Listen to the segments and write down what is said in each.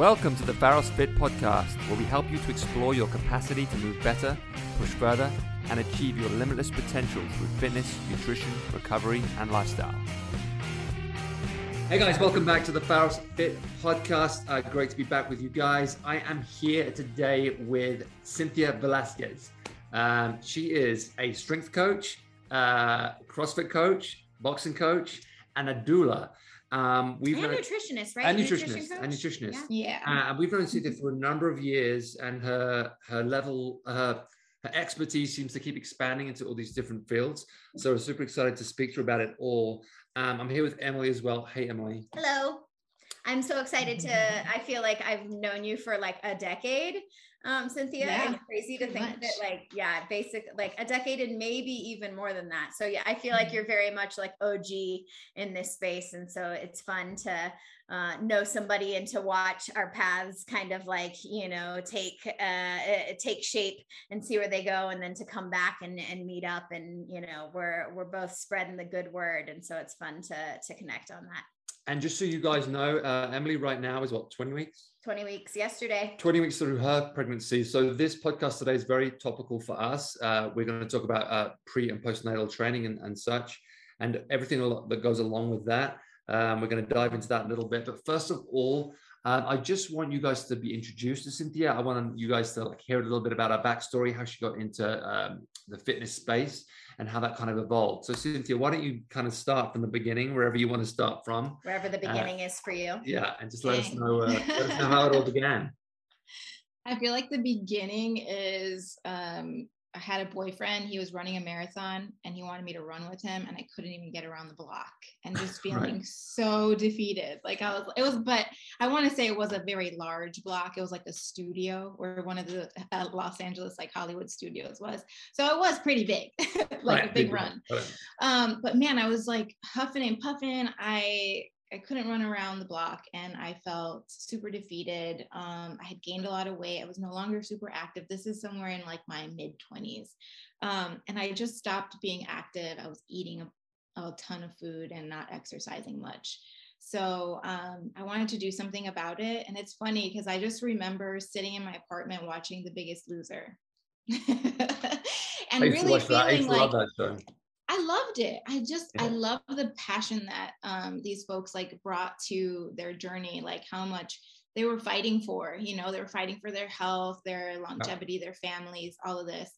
Welcome to the Pharos Fit podcast, where we help you to explore your capacity to move better, push further, and achieve your limitless potential through fitness, nutrition, recovery, and lifestyle. Hey guys, welcome back to the Pharos Fit podcast. Uh, great to be back with you guys. I am here today with Cynthia Velasquez. Um, she is a strength coach, uh, CrossFit coach, boxing coach, and a doula. Um, we've and known, nutritionist, right? And nutritionist, and nutritionist. Yeah. Uh, and we've known Cynthia for a number of years, and her her level, her her expertise seems to keep expanding into all these different fields. So we're super excited to speak to her about it all. Um, I'm here with Emily as well. Hey, Emily. Hello. I'm so excited to. I feel like I've known you for like a decade um, Cynthia. Yeah, it's crazy to think much. that like, yeah, basic like a decade and maybe even more than that. So yeah, I feel like mm-hmm. you're very much like OG in this space. And so it's fun to uh, know somebody and to watch our paths kind of like, you know, take uh, take shape and see where they go and then to come back and, and meet up and, you know, we're, we're both spreading the good word. And so it's fun to, to connect on that. And just so you guys know, uh, Emily right now is what, 20 weeks? 20 weeks yesterday. 20 weeks through her pregnancy. So this podcast today is very topical for us. Uh, we're going to talk about uh, pre and postnatal training and, and such, and everything that goes along with that. Um, we're going to dive into that a little bit. But first of all, uh, I just want you guys to be introduced to Cynthia. I want you guys to like hear a little bit about her backstory, how she got into um, the fitness space, and how that kind of evolved. So, Cynthia, why don't you kind of start from the beginning, wherever you want to start from? Wherever the uh, beginning uh, is for you. Yeah, and just let us know, uh, let us know how it all began. I feel like the beginning is um, I had a boyfriend, he was running a marathon and he wanted me to run with him and I couldn't even get around the block and just feeling right. so defeated. Like I was, it was, but I want to say it was a very large block. It was like a studio where one of the uh, Los Angeles, like Hollywood studios was. So it was pretty big, like right. a big, big run. run. Um, but man, I was like huffing and puffing. I, I couldn't run around the block and I felt super defeated. Um, I had gained a lot of weight. I was no longer super active. This is somewhere in like my mid 20s. Um, and I just stopped being active. I was eating a, a ton of food and not exercising much. So um, I wanted to do something about it. And it's funny because I just remember sitting in my apartment watching The Biggest Loser. and really feeling like loved it. I just yeah. I love the passion that um, these folks like brought to their journey, like how much they were fighting for. You know, they were fighting for their health, their longevity, their families, all of this.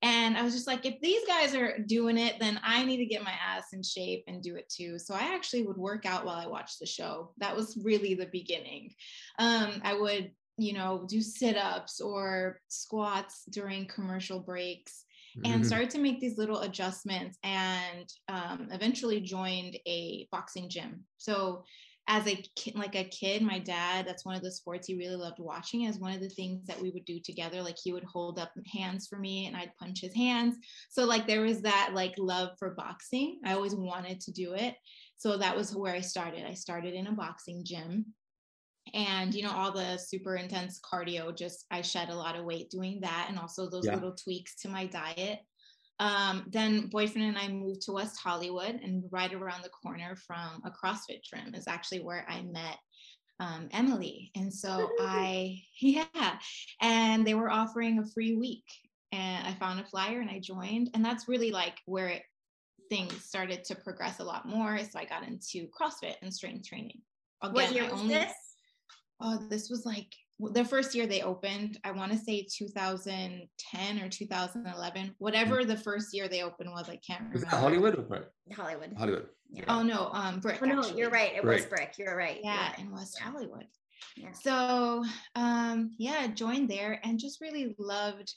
And I was just like, if these guys are doing it, then I need to get my ass in shape and do it too. So I actually would work out while I watched the show. That was really the beginning. Um, I would you know do sit-ups or squats during commercial breaks and mm-hmm. started to make these little adjustments and um, eventually joined a boxing gym. So as a kid like a kid my dad that's one of the sports he really loved watching as one of the things that we would do together. Like he would hold up hands for me and i'd punch his hands. So like there was that like love for boxing. I always wanted to do it. So that was where i started. I started in a boxing gym and you know all the super intense cardio just i shed a lot of weight doing that and also those yeah. little tweaks to my diet. Um, then boyfriend and i moved to west hollywood and right around the corner from a crossfit gym is actually where i met um, emily. And so i yeah and they were offering a free week and i found a flyer and i joined. And that's really like where it, things started to progress a lot more so i got into crossfit and strength training. Again, what year was only, this oh, this was like the first year they opened. I want to say 2010 or 2011, whatever the first year they opened was. I can't remember. Was Hollywood or Brick? Hollywood. Hollywood. Yeah. Oh no, um, Brick. Oh, no, actually. you're right. It Brick. was Brick. You're right. Yeah, yeah. in West Hollywood. Yeah. So um, yeah, joined there and just really loved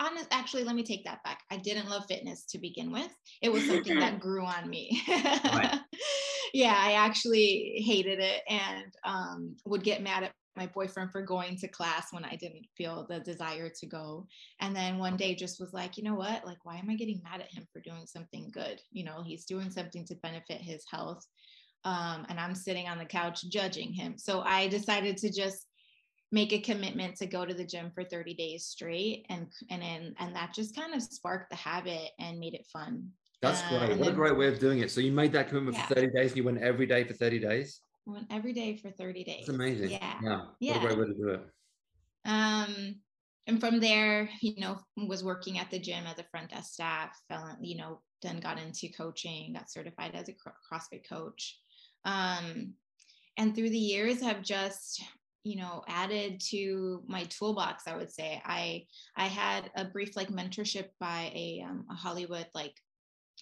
honest actually let me take that back i didn't love fitness to begin with it was something that grew on me right. yeah i actually hated it and um, would get mad at my boyfriend for going to class when i didn't feel the desire to go. And then one day just was like you know what? Like why am i getting mad at him for doing something good? You know he's doing something to benefit his health. Um, and i'm sitting on the couch judging him. So i decided to just make a commitment to go to the gym for 30 days straight and and and, and that just kind of sparked the habit and made it fun that's uh, great what a great way of doing it so you made that commitment yeah. for 30 days and you went every day for 30 days went every day for 30 days. It's amazing. Yeah. Yeah. yeah. What a great way to do it. Um, and from there, you know, was working at the gym as a front desk staff, fell, you know, then got into coaching, got certified as a CrossFit coach. Um, and through the years have just you know added to my toolbox i would say i i had a brief like mentorship by a, um, a hollywood like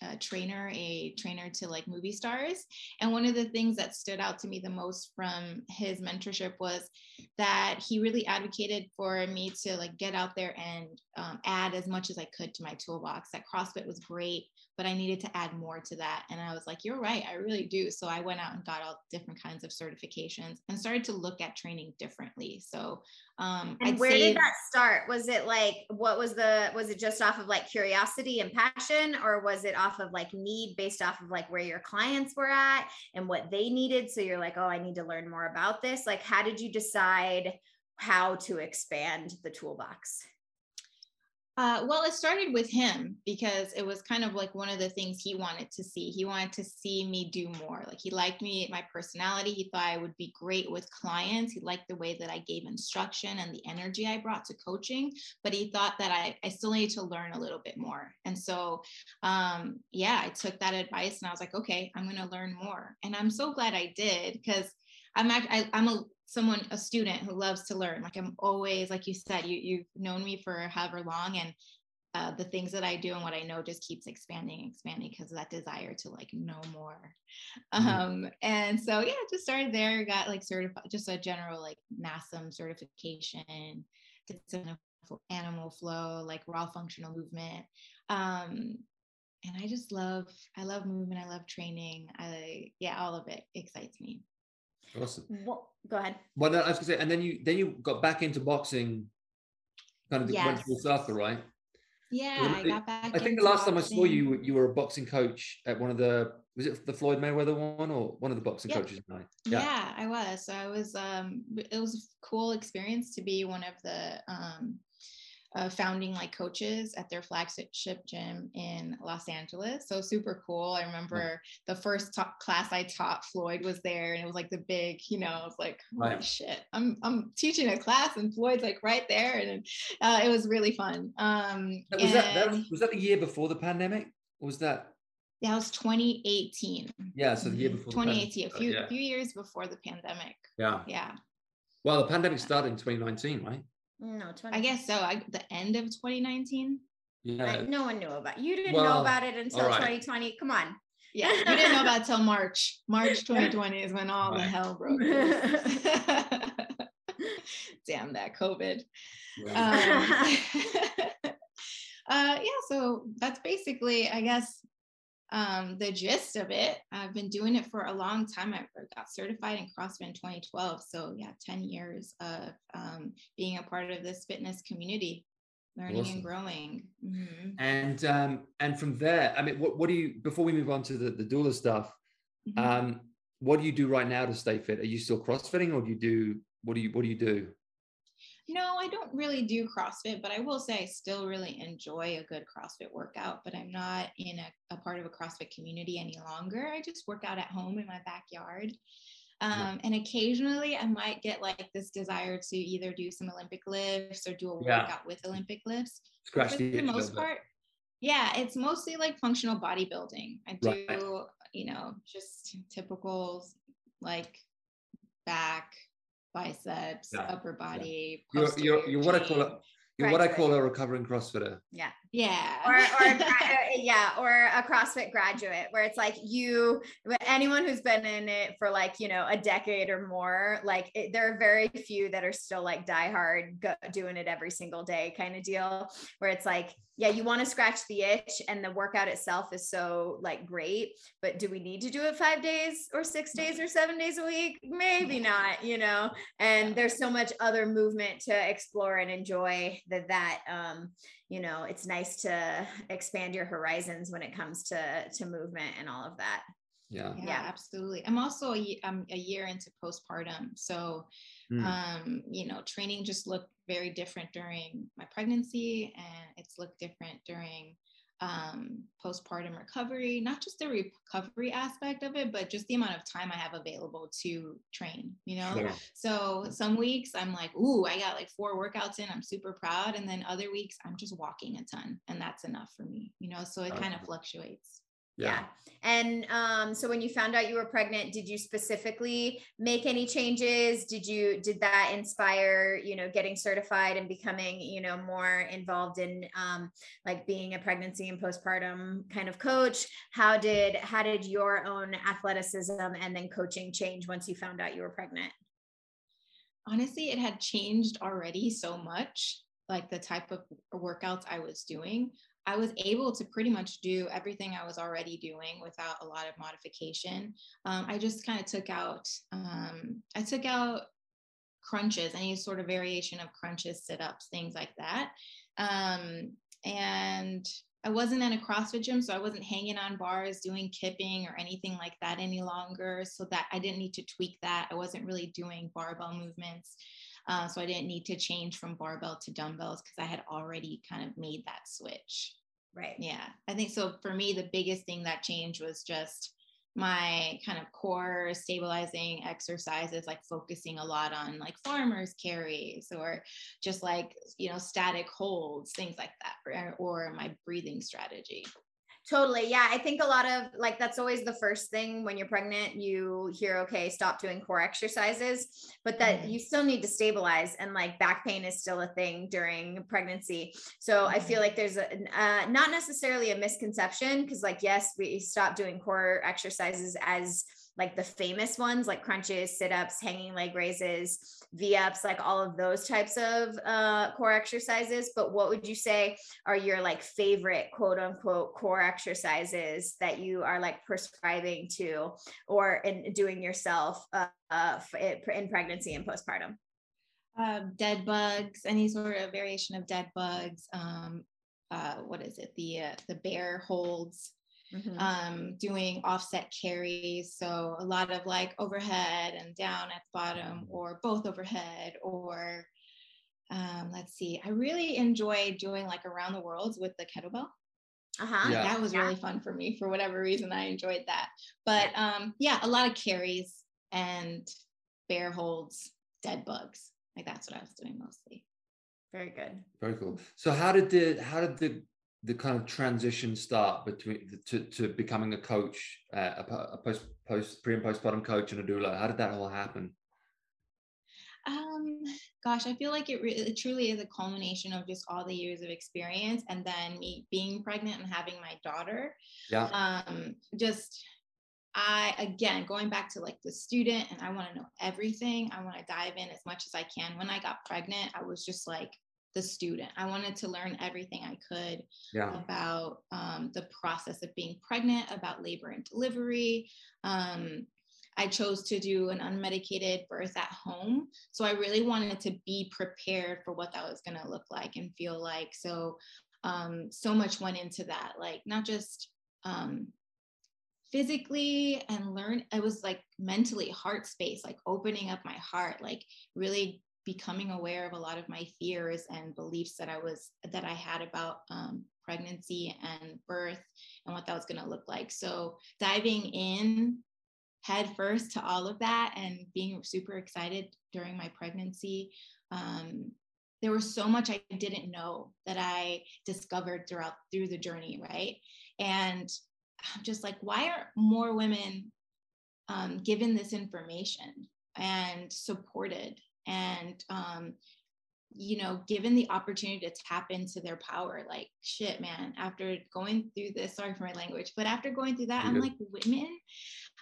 a trainer, a trainer to like movie stars. And one of the things that stood out to me the most from his mentorship was that he really advocated for me to like get out there and um, add as much as I could to my toolbox. That CrossFit was great, but I needed to add more to that. And I was like, you're right, I really do. So I went out and got all different kinds of certifications and started to look at training differently. So um and I'd where did that start? Was it like what was the was it just off of like curiosity and passion, or was it off of like need based off of like where your clients were at and what they needed? So you're like, oh, I need to learn more about this. Like, how did you decide how to expand the toolbox? Uh, well, it started with him because it was kind of like one of the things he wanted to see. He wanted to see me do more. Like he liked me, my personality. He thought I would be great with clients. He liked the way that I gave instruction and the energy I brought to coaching. But he thought that I, I still need to learn a little bit more. And so, um, yeah, I took that advice and I was like, okay, I'm going to learn more. And I'm so glad I did because I'm I, I'm a someone a student who loves to learn. Like i'm always like you said you you've known me for however long and uh, the things that i do and what i know just keeps expanding expanding because of that desire to like know more. Mm-hmm. um and so yeah just started there got like certified just a general like NASM certification did some animal flow like raw functional movement. Um and i just love i love movement i love training i yeah all of it excites me Awesome. Well, go ahead. Well, I was gonna say, and then you then you got back into boxing, kind of yes. went full circle, right? Yeah, I got back. I think the last boxing. time I saw you, you were a boxing coach at one of the was it the Floyd Mayweather one or one of the boxing coaches Yeah. yeah, I was. So I was. Um, it was a cool experience to be one of the um uh, founding like coaches at their flagship gym in Los Angeles. So super cool. I remember the first class I taught Floyd was there, and it was like the big, you know, I was like, right. shit, I'm I'm teaching a class, and Floyd's like right there, and uh, it was really fun. Um, was and, that, that was, that the year before the pandemic? Or was that? Yeah, that was 2018. Yeah, so the year before. 2018, a few yeah. few years before the pandemic. Yeah. Yeah. Well, the pandemic started in 2019, right? No, 20. I guess so. I, the end of 2019. Yeah. no one knew about. You didn't well, know about it until right. 2020. Come on. Yeah, you didn't know about it till March. March 2020 is when all right. the hell broke Damn that COVID. Um, uh, yeah, so that's basically, I guess, um, the gist of it. I've been doing it for a long time. I got certified in CrossFit in 2012. So yeah, 10 years of um, being a part of this fitness community, learning awesome. and growing. Mm-hmm. And um, and from there, I mean, what, what do you before we move on to the, the doula stuff? Mm-hmm. Um, what do you do right now to stay fit? Are you still CrossFitting, or do you do what do you what do you do? No, I don't really do CrossFit, but I will say I still really enjoy a good CrossFit workout, but I'm not in a, a part of a CrossFit community any longer. I just work out at home in my backyard. Um, and occasionally I might get like this desire to either do some Olympic lifts or do a yeah. workout with Olympic lifts. Scratch the, the most part, yeah, it's mostly like functional bodybuilding. I do, right. you know, just typical like back, biceps, yeah. upper body. Yeah. You're, you're, you're what I call it. You're what I call a recovering CrossFitter. Yeah. Yeah. Or, or yeah, or a CrossFit graduate where it's like you, anyone who's been in it for like, you know, a decade or more, like it, there are very few that are still like diehard go, doing it every single day kind of deal where it's like, yeah, you want to scratch the itch and the workout itself is so like great, but do we need to do it five days or six days or seven days a week? Maybe not, you know, and there's so much other movement to explore and enjoy that, that, um, you know, it's nice to expand your horizons when it comes to, to movement and all of that. Yeah. yeah. Yeah, absolutely. I'm also a, I'm a year into postpartum. So, mm. um, you know, training just looked very different during my pregnancy and it's looked different during um, postpartum recovery, not just the recovery aspect of it, but just the amount of time I have available to train, you know? Yeah. So some weeks I'm like, ooh, I got like four workouts in, I'm super proud. And then other weeks I'm just walking a ton and that's enough for me, you know? So it kind of fluctuates. Yeah. yeah. And um, so when you found out you were pregnant, did you specifically make any changes? Did you did that inspire, you know, getting certified and becoming, you know, more involved in um, like being a pregnancy and postpartum kind of coach? How did how did your own athleticism and then coaching change once you found out you were pregnant? Honestly, it had changed already so much, like the type of workouts I was doing. I was able to pretty much do everything I was already doing without a lot of modification. Um, I just kind of took out, um, I took out crunches, any sort of variation of crunches, sit ups, things like that. Um, and I wasn't in a CrossFit gym, so I wasn't hanging on bars doing kipping or anything like that any longer. So that I didn't need to tweak that. I wasn't really doing barbell movements. Uh, so I didn't need to change from barbell to dumbbells because I had already kind of made that switch. Right. Yeah. I think so. For me, the biggest thing that changed was just my kind of core stabilizing exercises like focusing a lot on like farmers carries or just like you know static holds things like that or, or my breathing strategy Totally. Yeah. I think a lot of like that's always the first thing when you're pregnant. You hear, okay, stop doing core exercises, but that mm-hmm. you still need to stabilize. And like back pain is still a thing during pregnancy. So mm-hmm. I feel mm-hmm. like there's a, uh, not necessarily a misconception because, like, yes, we stop doing core exercises as like the famous ones like crunches, sit ups, hanging leg raises, V ups, like all of those types of uh, core exercises. But what would you say are your like favorite quote unquote core exercises that you are like prescribing to or in doing yourself uh, uh, in pregnancy and postpartum? Um, dead bugs, any sort of variation of dead bugs. Um, uh, what is it? The uh, the bear holds mm-hmm. um, doing offset carries. So a lot of like overhead and down at the bottom, or both overhead, or um, let's see. I really enjoy doing like around the worlds with the kettlebell. Uh-huh. Yeah. That was yeah. really fun for me for whatever reason. I enjoyed that. But um, yeah, a lot of carries and bear holds, dead bugs. Like that's what I was doing mostly. Very good. Very cool. So how did the how did the the kind of transition start between to, to becoming a coach, uh, a, a, post post pre and postpartum coach and a doula? How did that all happen? Um, gosh, I feel like it, really, it truly is a culmination of just all the years of experience, and then me being pregnant and having my daughter. Yeah. Um, just I again going back to like the student, and I want to know everything. I want to dive in as much as I can. When I got pregnant, I was just like the student. I wanted to learn everything I could yeah. about um, the process of being pregnant, about labor and delivery. Um, I chose to do an unmedicated birth at home. So I really wanted to be prepared for what that was going to look like and feel like. So, um, so much went into that, like not just um, physically and learn. It was like mentally heart space, like opening up my heart, like really becoming aware of a lot of my fears and beliefs that I was that I had about um, pregnancy and birth and what that was going to look like. So diving in head first to all of that and being super excited during my pregnancy. Um, there was so much I didn't know that I discovered throughout through the journey, right? And I'm just like, why aren't more women um, given this information and supported and um, you know given the opportunity to tap into their power like shit man after going through this sorry for my language but after going through that i'm like women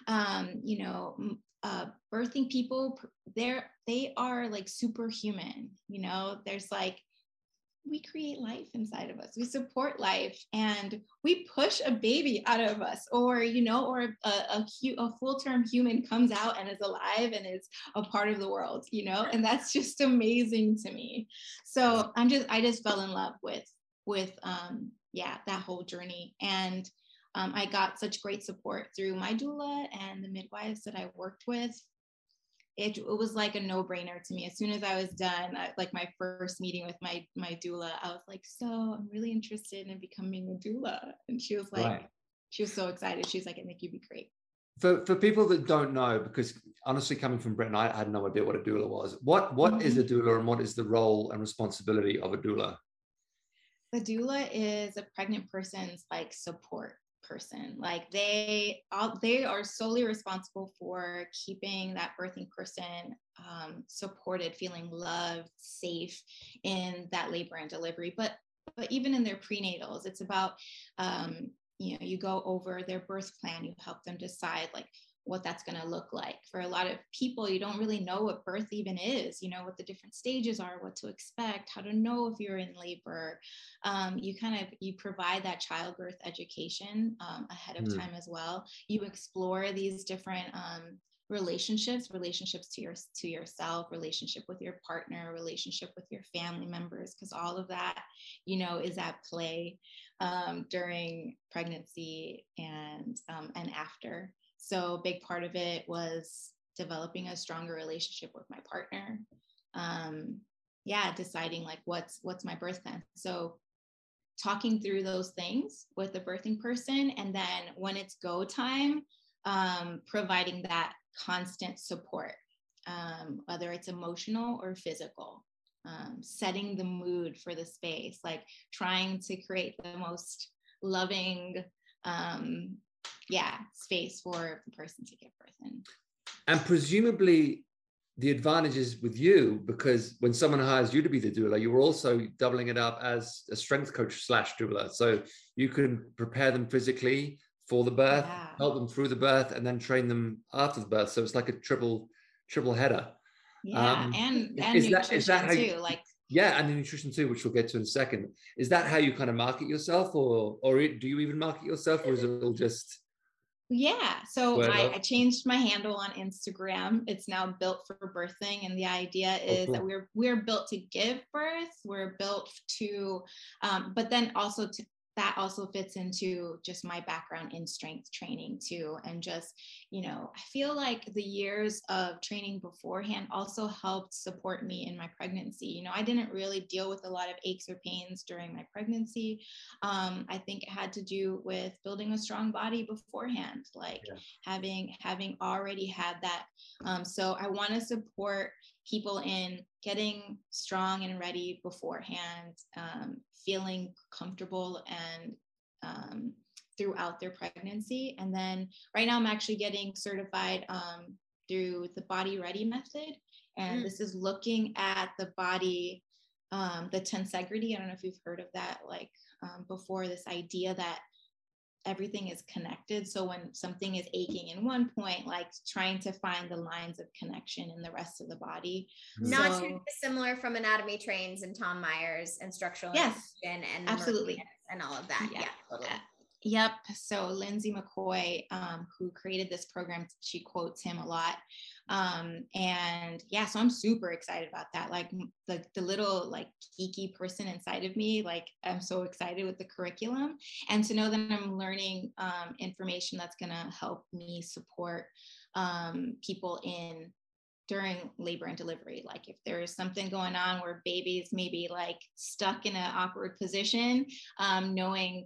um you know uh birthing people they're they are like superhuman you know? There's like we create life inside of us. We support life and we push a baby out of us or you know or a, a, a full-term human comes out and is alive and is a part of the world you know and that's just amazing to me. So i'm just i just fell in love with with um yeah that whole journey. And um, i got such great support through my doula and the midwives that i worked with it, it was like a no-brainer to me. As soon as i was done I, like my first meeting with my my doula i was like so i'm really interested in becoming a doula. And she was like right. she was so excited. She was like i think you'd be great. For for people that don't know because honestly coming from britain i had no idea what a doula was. What what mm-hmm. is a doula and what is the role and responsibility of a doula? The doula is a pregnant person's like support person. Like they all they are solely responsible for keeping that birthing person um, supported feeling loved safe in that labor and delivery. But but even in their prenatals it's about um, you know you go over their birth plan you help them decide like what that's going to look like. For a lot of people you don't really know what birth even is you know what the different stages are what to expect how to know if you're in labor. Um, you kind of you provide that childbirth education um, ahead of mm. time as well. You explore these different um, relationships relationships to your to yourself relationship with your partner relationship with your family members because all of that you know is at play um, during pregnancy and um, and after so a big part of it was developing a stronger relationship with my partner. Um, yeah, deciding like what's what's my birth plan. So talking through those things with the birthing person, and then when it's go time, um, providing that constant support, um, whether it's emotional or physical. Um, setting the mood for the space, like trying to create the most loving um, yeah space for the person to give birth in. And presumably the advantage is with you because when someone hires you to be the doula you're also doubling it up as a strength coach slash doula. So you can prepare them physically for the birth yeah. help them through the birth and then train them after the birth. So it's like a triple triple header. Yeah um, and and is that, is that how you, too like yeah and the nutrition too which we'll get to in a second. Is that how you kind of market yourself or or do you even market yourself or is it all just yeah. So I, I, changed my handle on Instagram. It's now built for birthing. And the idea oh, is that we're we're built to give birth. We're built to um, but then also to that also fits into just my background in strength training too and just you know i feel like the years of training beforehand also helped support me in my pregnancy. You know i didn't really deal with a lot of aches or pains during my pregnancy. Um, i think it had to do with building a strong body beforehand like yeah. having having already had that. Um, so i want to support people in getting strong and ready beforehand, um, feeling comfortable and um, throughout their pregnancy. And then right now, I'm actually getting certified um, through the Body Ready method. And mm. this is looking at the body, um, the tensegrity. I don't know if you've heard of that, like um, before, this idea that everything is connected. So when something is aching in one point, like trying to find the lines of connection in the rest of the body. Mm-hmm. Not so, too dissimilar from anatomy trains and Tom Myers and structural yes, and absolutely and all of that. Yeah. yeah totally. Uh, Yep. So Lindsay McCoy, um, who created this program, she quotes him a lot. Um, and yeah, so I'm super excited about that. Like the, the little like geeky person inside of me, like I'm so excited with the curriculum and to know that I'm learning um, information that's going to help me support um, people in during labor and delivery like if there's something going on where baby's maybe like stuck in an awkward position um, knowing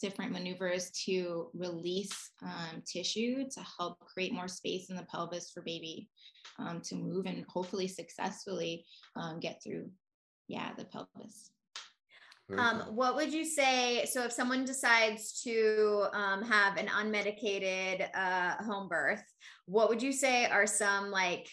different maneuvers to release um, tissue to help create more space in the pelvis for baby um, to move and hopefully successfully um, get through, yeah, the pelvis. Um, what would you say? So, if someone decides to um, have an unmedicated uh, home birth, what would you say are some like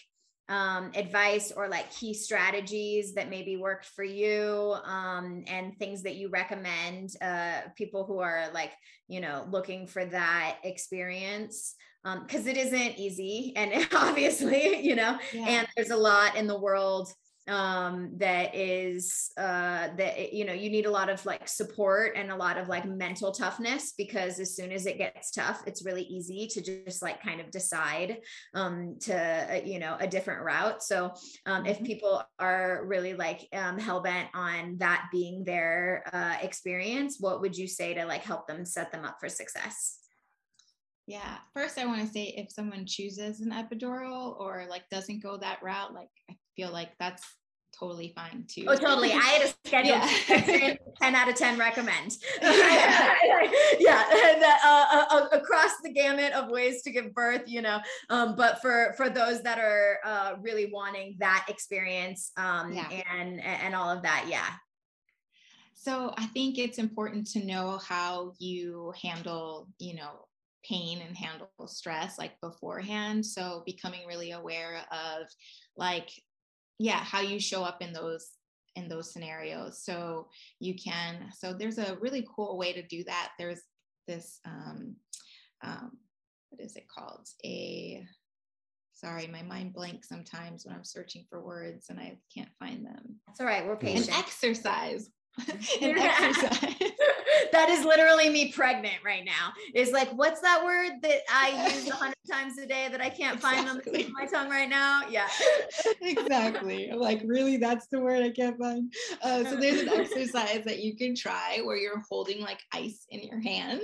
um, advice or like key strategies that maybe worked for you um, and things that you recommend uh, people who are like you know looking for that experience because um, it isn't easy and obviously you know yeah. and there's a lot in the world um, that is uh, that you know you need a lot of like support and a lot of like mental toughness because as soon as it gets tough it's really easy to just like kind of decide um, to uh, you know a different route so um, if mm-hmm. people are really like um, hell-bent on that being their uh, experience what would you say to like help them set them up for success Yeah. First, I want to say if someone chooses an epidural or like doesn't go that route, like I feel like that's totally fine too. Oh, totally. I had a schedule. Yeah. 10 out of 10 recommend. yeah. That, uh, uh, across the gamut of ways to give birth, you know, um, but for, for those that are uh, really wanting that experience um, yeah. and, and all of that. Yeah. So I think it's important to know how you handle, you know, pain and handle stress like beforehand. So becoming really aware of like yeah how you show up in those in those scenarios. So you can so there's a really cool way to do that. There's this um, um what is it called? A sorry my mind blanks sometimes when i'm searching for words and i can't find them. That's all right we're patient an exercise. An exercise that is literally me pregnant right now. Is like, what's that word that I use a hundred times a day that I can't exactly. find on the tip of my tongue right now? Yeah. exactly. I'm like, really? That's the word I can't find. Uh, so there's an exercise that you can try where you're holding like ice in your hand.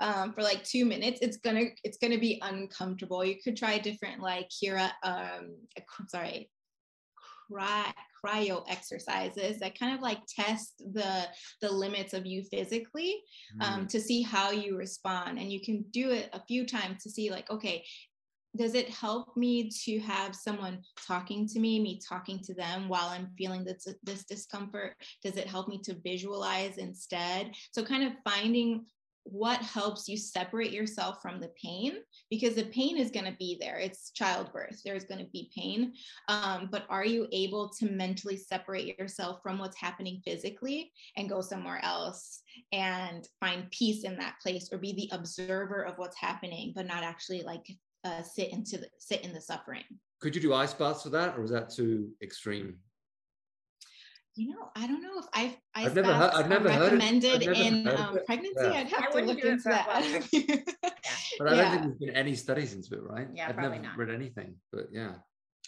Um, for like two minutes it's gonna it's gonna be uncomfortable you could try different like Kira um sorry cry cryo exercises that kind of like test the the limits of you physically um, mm. to see how you respond. And you can do it a few times to see like okay does it help me to have someone talking to me me talking to them while i'm feeling this, this discomfort? Does it help me to visualize instead? So kind of finding what helps you separate yourself from the pain because the pain is going to be there. It's childbirth. There's going to be pain. Um, but are you able to mentally separate yourself from what's happening physically and go somewhere else and find peace in that place or be the observer of what's happening but not actually like uh, sit into the, sit in the suffering? Could you do ice baths for that or is that too extreme you know, I don't know if I've I've, I've never, heard, I've never recommended never in um, pregnancy. Yeah. I'd have I to look into that. yeah. But I don't think there's been any studies into it, right? Yeah, I've never not. read anything, but yeah.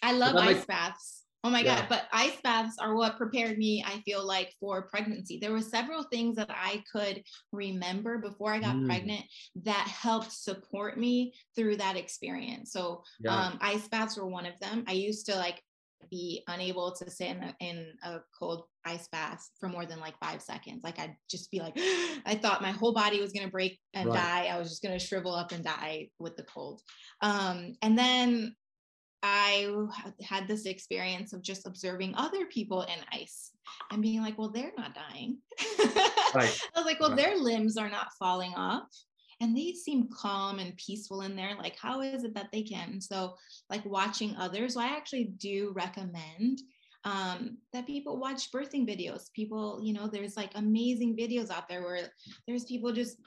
I love ice makes... baths. Oh my yeah. God. But ice baths are what prepared me, I feel like, for pregnancy. There were several things that I could remember before I got mm. pregnant that helped support me through that experience. So yeah. um, ice baths were one of them. I used to like be unable to sit in a, in a cold ice bath for more than like five seconds. Like I'd just be like, I thought my whole body was going to break and right. die. I was just going to shrivel up and die with the cold. Um, and then I had this experience of just observing other people in ice and being like, well, they're not dying. right. I was like, well, right. their limbs are not falling off and they seem calm and peaceful in there like how is it that they can so like watching others so i actually do recommend um, that people watch birthing videos people you know there's like amazing videos out there where there's people just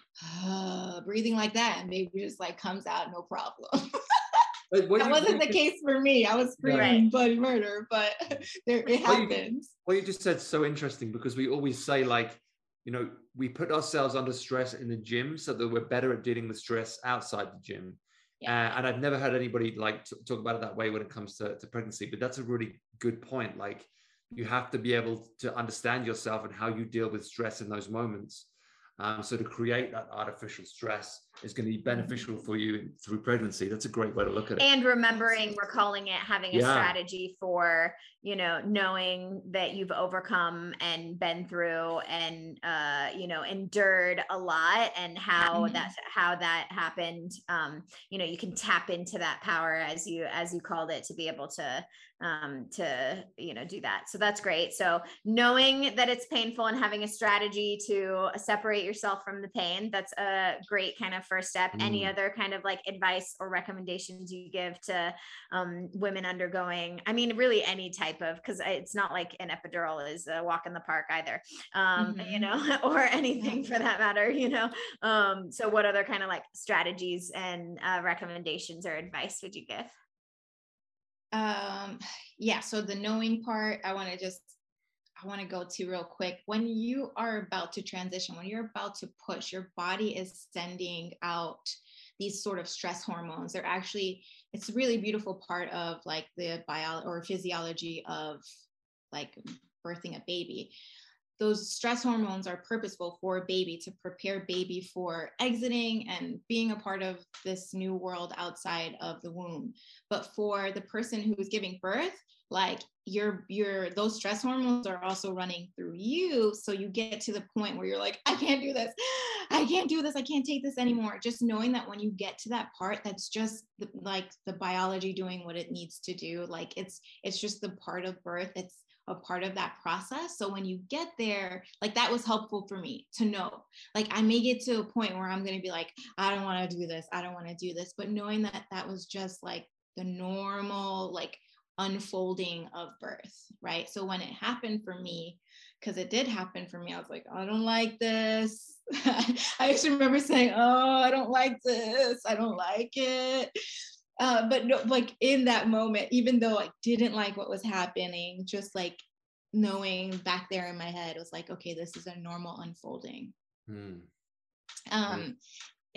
uh, breathing like that and baby just like comes out no problem that wasn't the case for me. I was screaming right. bloody murder, but there it happens. Well you, well, you just said so interesting because we always say like you know, we put ourselves under stress in the gym so that we're better at dealing with stress outside the gym. Yeah. Uh, and I've never heard anybody like t- talk about it that way when it comes to, to pregnancy, but that's a really good point. Like you have to be able to understand yourself and how you deal with stress in those moments. Um, so to create that artificial stress is going to be beneficial for you through pregnancy. That's a great way to look at it. And remembering, recalling it, having a yeah. strategy for, you know, knowing that you've overcome and been through and, uh, you know, endured a lot and how mm-hmm. that's how that happened. Um, you know, you can tap into that power as you, as you called it to be able to, um, to you know do that so that's great so knowing that it's painful and having a strategy to separate yourself from the pain that's a great kind of first step mm. any other kind of like advice or recommendations you give to um, women undergoing i mean really any type of because it's not like an epidural is a walk in the park either um, mm-hmm. you know or anything for that matter you know um, so what other kind of like strategies and uh, recommendations or advice would you give um yeah so the knowing part i want to just i want to go to real quick. When you are about to transition when you're about to push your body is sending out these sort of stress hormones. They're actually it's a really beautiful part of like the bio or physiology of like birthing a baby. Those stress hormones are purposeful for a baby to prepare baby for exiting and being a part of this new world outside of the womb. But for the person who is giving birth like your your those stress hormones are also running through you so you get to the point where you're like i can't do this i can't do this i can't take this anymore just knowing that when you get to that part that's just the, like the biology doing what it needs to do like it's it's just the part of birth it's a part of that process. So when you get there, like that was helpful for me to know. Like I may get to a point where I'm going to be like, I don't want to do this. I don't want to do this. But knowing that that was just like the normal, like unfolding of birth, right? So when it happened for me, because it did happen for me, I was like, I don't like this. I just remember saying, Oh, I don't like this. I don't like it uh, but no, like in that moment, even though I didn't like what was happening, just like knowing back there in my head was like, okay, this is a normal unfolding. Mm. Um,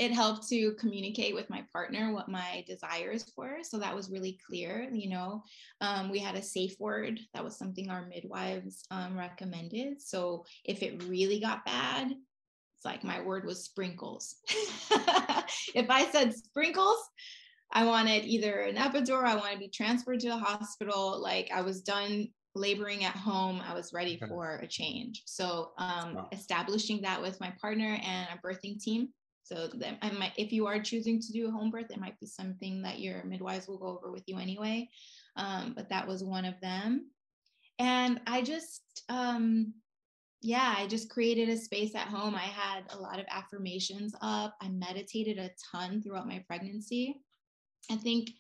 it helped to communicate with my partner what my desires were. So that was really clear. You know, um, we had a safe word. That was something our midwives um, recommended. So if it really got bad, it's like my word was sprinkles. if I said sprinkles, I wanted either an epidural, I wanted to be transferred to the hospital. Like I was done laboring at home. I was ready for a change. So um, wow. establishing that with my partner and a birthing team. So that I might, if you are choosing to do a home birth, it might be something that your midwives will go over with you anyway. Um, but that was one of them. And I just, um, yeah, I just created a space at home. I had a lot of affirmations up. I meditated a ton throughout my pregnancy. I think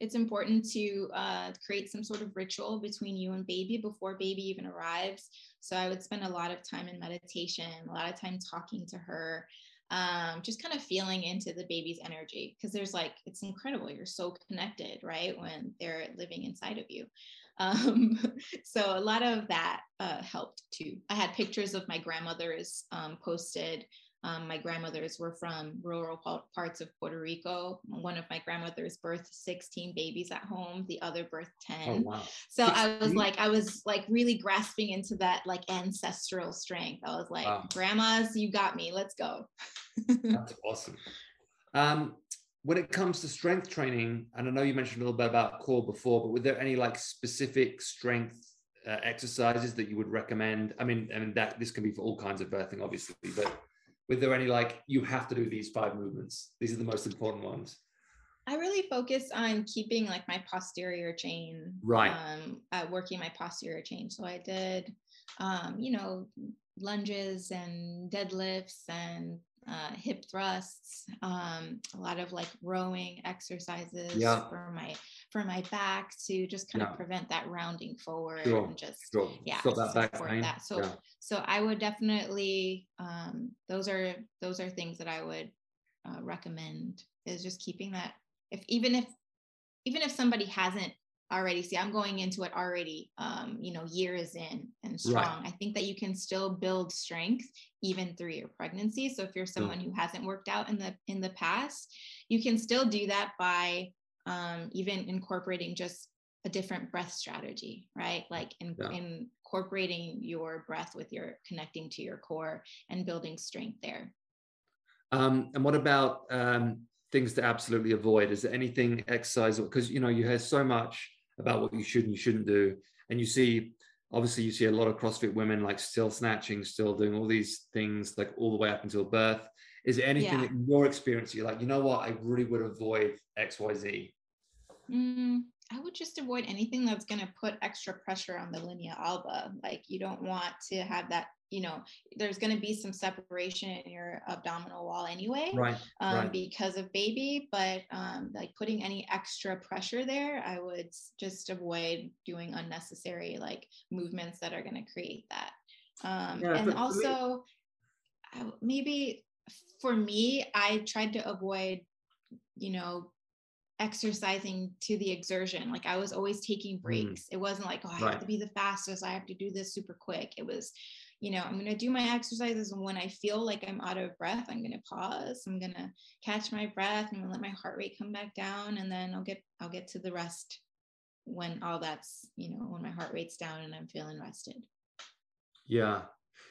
it's important to uh, create some sort of ritual between you and baby before baby even arrives. So I would spend a lot of time in meditation, a lot of time talking to her, um, just kind of feeling into the baby's energy because there's like, it's incredible. You're so connected, right? When they're living inside of you. Um, so a lot of that uh, helped too. I had pictures of my grandmothers um, posted um, my grandmothers were from rural parts of Puerto Rico. One of my grandmothers birthed 16 babies at home, the other birthed 10. Oh, wow. So 16? I was like, I was like really grasping into that like ancestral strength. I was like, wow. grandmas, you got me. Let's go. That's awesome. Um, when it comes to strength training, and I know you mentioned a little bit about core before, but were there any like specific strength uh, exercises that you would recommend? I mean, I mean that this can be for all kinds of birthing, obviously, but were there any like you have to do these five movements? These are the most important ones. I really focus on keeping like my posterior chain right. um uh, working my posterior chain. So i did um you know lunges and deadlifts and uh, hip thrusts, um, a lot of like rowing exercises yeah. for my for my back to just kind yeah. of prevent that rounding forward sure. and just sure. yeah Stop that back pain. that. So yeah. so I would definitely um, those are those are things that I would uh, recommend is just keeping that if even if even if somebody hasn't already see i'm going into it already um, you know years in and strong. Right. i think that you can still build strength even through your pregnancy. So if you're someone who hasn't worked out in the in the past you can still do that by um, even incorporating just a different breath strategy right? Like in, yeah. incorporating your breath with your connecting to your core and building strength there. Um, and what about um, things to absolutely avoid? Is there anything exercise because you know you hear so much about what you should and you shouldn't do. And you see, obviously, you see a lot of CrossFit women like still snatching, still doing all these things like all the way up until birth. Is there anything yeah. that in your experience you're like, you know what, I really would avoid X, Y, Z? Mm, I would just avoid anything that's going to put extra pressure on the linea alba. Like you don't want to have that you know there's going to be some separation in your abdominal wall anyway right, um, right. because of baby but um, like putting any extra pressure there i would just avoid doing unnecessary like movements that are going to create that um, yeah, and also me- maybe for me i tried to avoid you know exercising to the exertion. Like I was always taking mm. breaks. Mm. It wasn't like, oh, I right. have to be the fastest. I have to do this super quick. It was, you know, I'm going to do my exercises. And when I feel like I'm out of breath, I'm going to pause. I'm going to catch my breath. To let my heart rate come back down. And then I'll get, I'll get to the rest when all that's, you know, when my heart rate's down and I'm feeling rested. Yeah.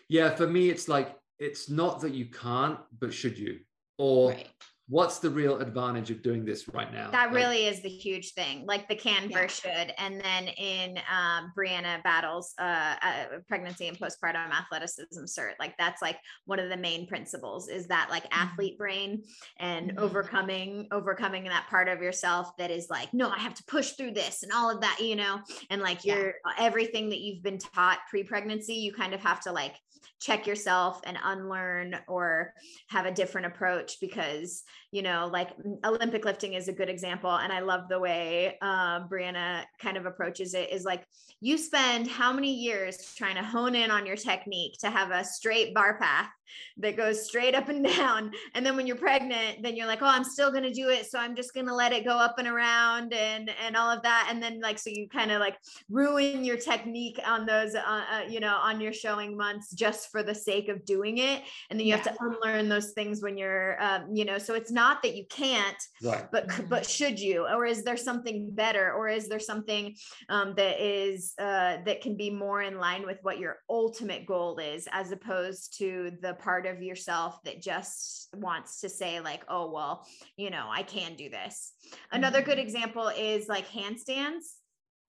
Yeah, for me, it's like it's not that you can't, but should you? Or right what's the real advantage of doing this right now that really like, is the huge thing like the can yeah. should and then in um, brianna battles uh, uh, pregnancy and postpartum athleticism cert like that's like one of the main principles is that like mm-hmm. athlete brain and mm-hmm. overcoming overcoming that part of yourself that is like no i have to push through this and all of that you know and like yeah. your everything that you've been taught pre-pregnancy you kind of have to like check yourself and unlearn or have a different approach because you know like olympic lifting is a good example and i love the way uh, brianna kind of approaches it is like you spend how many years trying to hone in on your technique to have a straight bar path that goes straight up and down. And then when you're pregnant, then you're like, oh, I'm still going to do it. So I'm just going to let it go up and around and, and all of that. And then like, so you kind of like ruin your technique on those, uh, uh, you know, on your showing months just for the sake of doing it. And then you yeah. have to unlearn those things when you're, um, you know, so it's not that you can't, right. but, mm-hmm. but should you, or is there something better? Or is there something um, that is, uh, that can be more in line with what your ultimate goal is, as opposed to the part of yourself that just wants to say like oh well you know i can do this another good mm-hmm. example is like handstands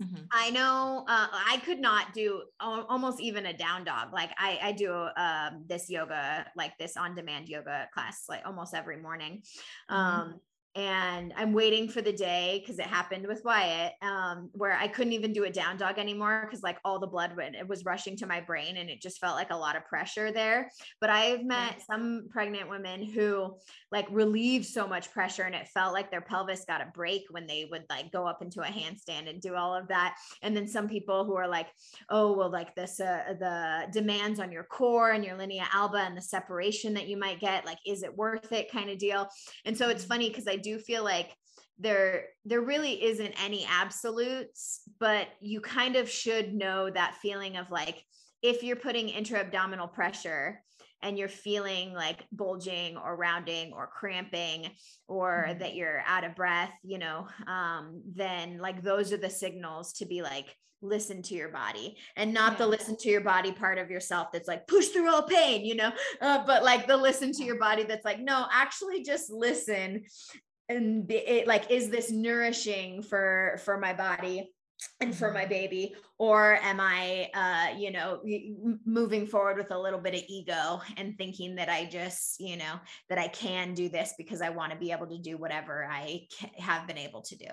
Mm-hmm. I know uh, I could not do almost even a down dog. Like I, I do um, this yoga, like this on demand yoga class, like almost every morning. Mm-hmm. Um, and I'm waiting for the day because it happened with Wyatt, um, where I couldn't even do a down dog anymore because like all the blood went, it was rushing to my brain and it just felt like a lot of pressure there. But I've met some pregnant women who like relieved so much pressure and it felt like their pelvis got a break when they would like go up into a handstand and do all of that. And then some people who are like, oh well, like this uh, the demands on your core and your linea alba and the separation that you might get, like is it worth it kind of deal. And so it's mm-hmm. funny because I do do feel like there there really isn't any absolutes but you kind of should know that feeling of like if you're putting intra-abdominal pressure and you're feeling like bulging or rounding or cramping or mm-hmm. that you're out of breath you know um, then like those are the signals to be like listen to your body and not yeah. the listen to your body part of yourself that's like push through all pain you know uh, but like the listen to your body that's like no actually just listen and it like is this nourishing for for my body and for my mm-hmm. baby or am i uh you know moving forward with a little bit of ego and thinking that i just you know that i can do this because i want to be able to do whatever i have been able to do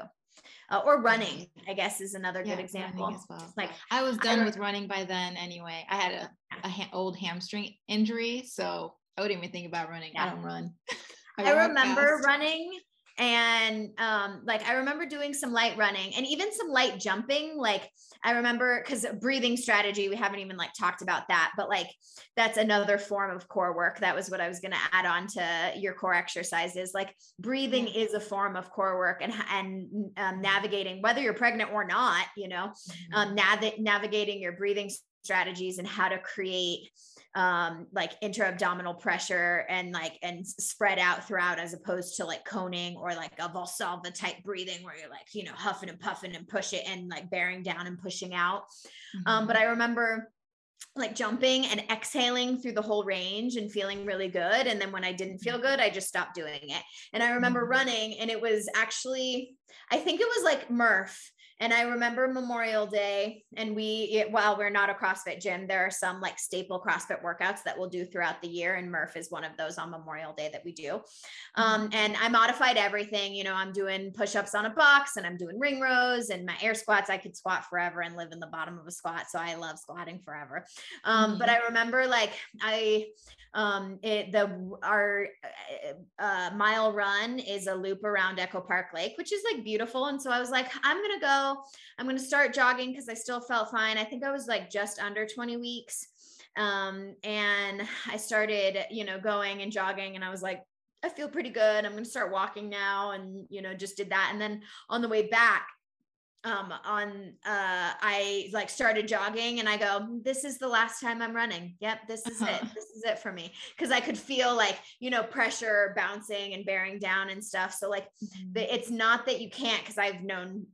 uh, or running i guess is another yeah, good example well. like i was done I with running by then anyway i had a, a ha- old hamstring injury so i wouldn't even think about running yeah. i don't run I, I remember fast. running and um like i remember doing some light running and even some light jumping like i remember because breathing strategy we haven't even like talked about that but like that's another form of core work. That was what i was going to add on to your core exercises. Like breathing is a form of core work and and um, navigating whether you're pregnant or not you know mm-hmm. um, nav- navigating your breathing strategies and how to create um, like intra-abdominal pressure and like and spread out throughout as opposed to like coning or like a valsalva type breathing where you're like you know huffing and puffing and push it and like bearing down and pushing out mm-hmm. um, but i remember like jumping and exhaling through the whole range and feeling really good and then when i didn't feel good i just stopped doing it and i remember mm-hmm. running and it was actually i think it was like murph and I remember Memorial Day, and we, while we're not a CrossFit gym, there are some like staple CrossFit workouts that we'll do throughout the year. And Murph is one of those on Memorial Day that we do. Um, mm-hmm. and I modified everything. You know, I'm doing push ups on a box and I'm doing ring rows and my air squats. I could squat forever and live in the bottom of a squat. So I love squatting forever. Um, mm-hmm. But I remember like I, um, it, the our uh, uh, mile run is a loop around Echo Park Lake, which is like beautiful. And so I was like, I'm gonna go. I'm gonna start jogging because I still felt fine. I think I was like just under 20 weeks, um, and I started, you know, going and jogging, and I was like, I feel pretty good. I'm gonna start walking now, and you know, just did that. And then on the way back, um, on uh, I like started jogging and I go, this is the last time I'm running. Yep, this is uh-huh. it. This is it for me. Cause I could feel like, you know, pressure bouncing and bearing down and stuff. So like mm-hmm. the, it's not that you can't, cause I've known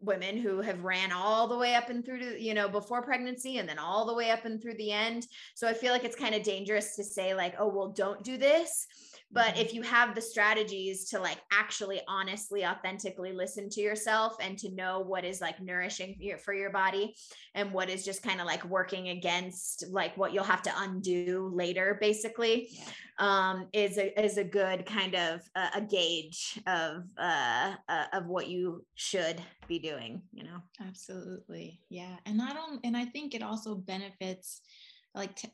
women who have ran all the way up and through to you know before pregnancy and then all the way up and through the end. So i feel like it's kind of dangerous to say like oh well don't do this but mm-hmm. if you have the strategies to like actually honestly authentically listen to yourself and to know what is like nourishing for your, for your body and what is just kind of like working against like what you'll have to undo later basically yeah. um is a is a good kind of uh, a gauge of uh, uh of what you should be doing you know absolutely yeah and not only and i think it also benefits like t-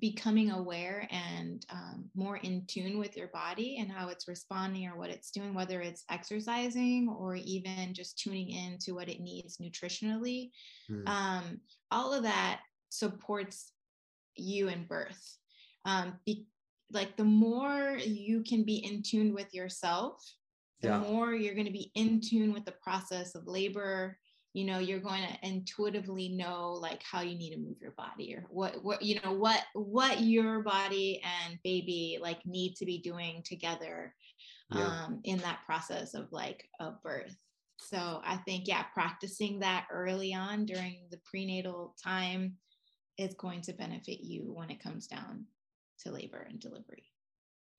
becoming aware and um, more in tune with your body and how it's responding or what it's doing, whether it's exercising or even just tuning in to what it needs nutritionally. Mm. Um, all of that supports you in birth. Um, be, like the more you can be in tune with yourself, the yeah. more you're going to be in tune with the process of labor you know you're going to intuitively know like how you need to move your body or what what you know what what your body and baby like need to be doing together yeah. um in that process of like a birth so i think yeah practicing that early on during the prenatal time is going to benefit you when it comes down to labor and delivery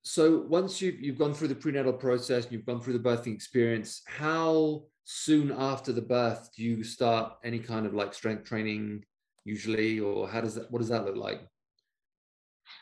so once you've you've gone through the prenatal process you've gone through the birthing experience how soon after the birth do you start any kind of like strength training usually or how does that what does that look like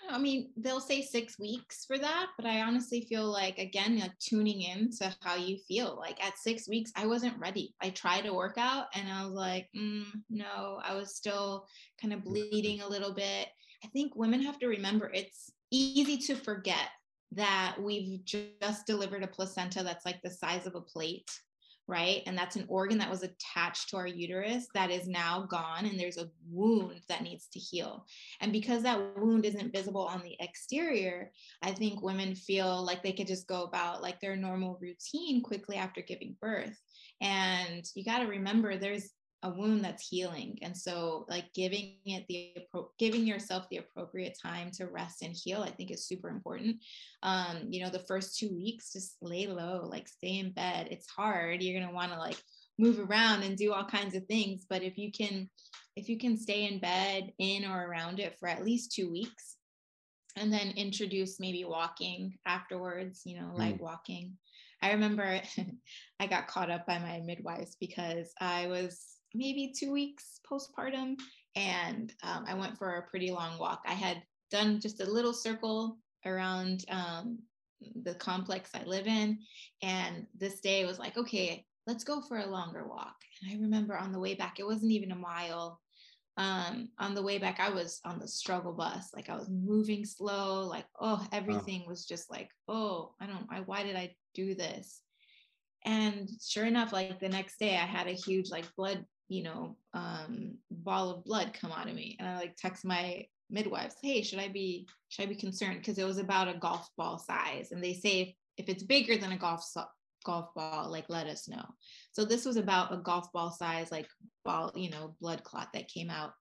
I mean, they'll say six weeks for that, but I honestly feel like again, like tuning in to how you feel. Like at six weeks, I wasn't ready. I tried to work out and I was like, mm, no, I was still kind of bleeding a little bit. I think women have to remember it's easy to forget that we've just delivered a placenta that's like the size of a plate right? And that's an organ that was attached to our uterus that is now gone, and there's a wound that needs to heal. And because that wound isn't visible on the exterior, I think women feel like they could just go about like their normal routine quickly after giving birth. And you got to remember there's a wound that's healing. And so like giving it the giving yourself the appropriate time to rest and heal i think is super important. Um you know the first two weeks just lay low like stay in bed. It's hard. You're going to want to like move around and do all kinds of things. But if you can if you can stay in bed in or around it for at least two weeks and then introduce maybe walking afterwards you know light mm. walking. I remember I got caught up by my midwives because I was maybe two weeks postpartum. And um, I went for a pretty long walk. I had done just a little circle around um, the complex I live in. And this day was like, okay, let's go for a longer walk. And I remember on the way back, it wasn't even a mile. Um, on the way back, I was on the struggle bus. Like I was moving slow, like, oh, everything was just like, oh, I don't, I, why did I do this? And sure enough, like the next day, I had a huge like blood you know, um, ball of blood come out of me. And I like text my midwives, hey, should I be should I be concerned? Because it was about a golf ball size. And they say if, if it's bigger than a golf so- golf ball, like let us know. So this was about a golf ball size, like ball, you know, blood clot that came out.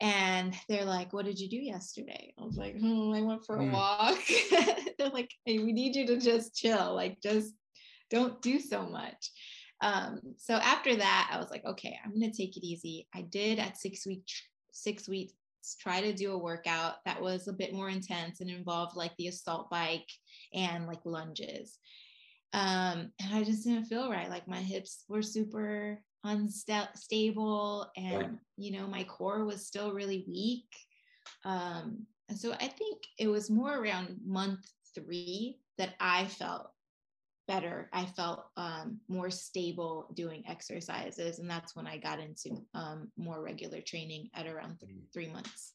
And they're like, what did you do yesterday? I was like, hmm, I went for a mm. walk. they're like, hey, we need you to just chill, like just don't do so much. Um, so after that, I was like, okay, I'm gonna take it easy. I did at six weeks, six weeks, try to do a workout that was a bit more intense and involved like the assault bike and like lunges. Um, and I just didn't feel right. Like my hips were super unstable and you know my core was still really weak um and so i think it was more around month three that i felt better. I felt um, more stable doing exercises. And that's when I got into um, more regular training at around th- mm. three months.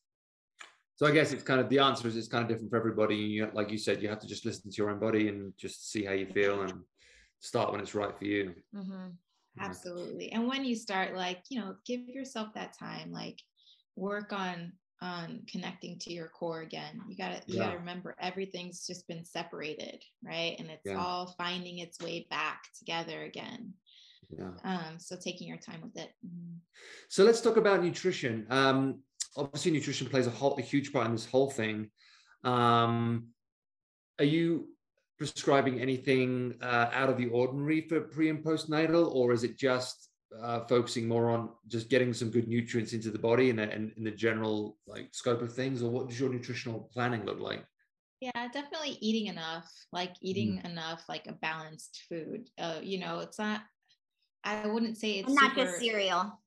So I guess it's kind of the answer is it's kind of different for everybody. You, like you said, you have to just listen to your own body and just see how you feel and start when it's right for you. Mm-hmm. Absolutely. And when you start, like, you know, give yourself that time, like work on on connecting to your core again. You gotta you yeah. gotta remember everything's just been separated right? And it's yeah. all finding its way back together again. Yeah. Um so taking your time with it. Mm-hmm. so let's talk about nutrition. Um obviously nutrition plays a whole a huge part in this whole thing. Um are you prescribing anything uh, out of the ordinary for pre and postnatal, or is it just uh, focusing more on just getting some good nutrients into the body and, and in the general like scope of things, or what does your nutritional planning look like? Yeah, definitely eating enough, like eating mm. enough, like a balanced food. Uh, you know, it's not. I wouldn't say it's not super, just cereal.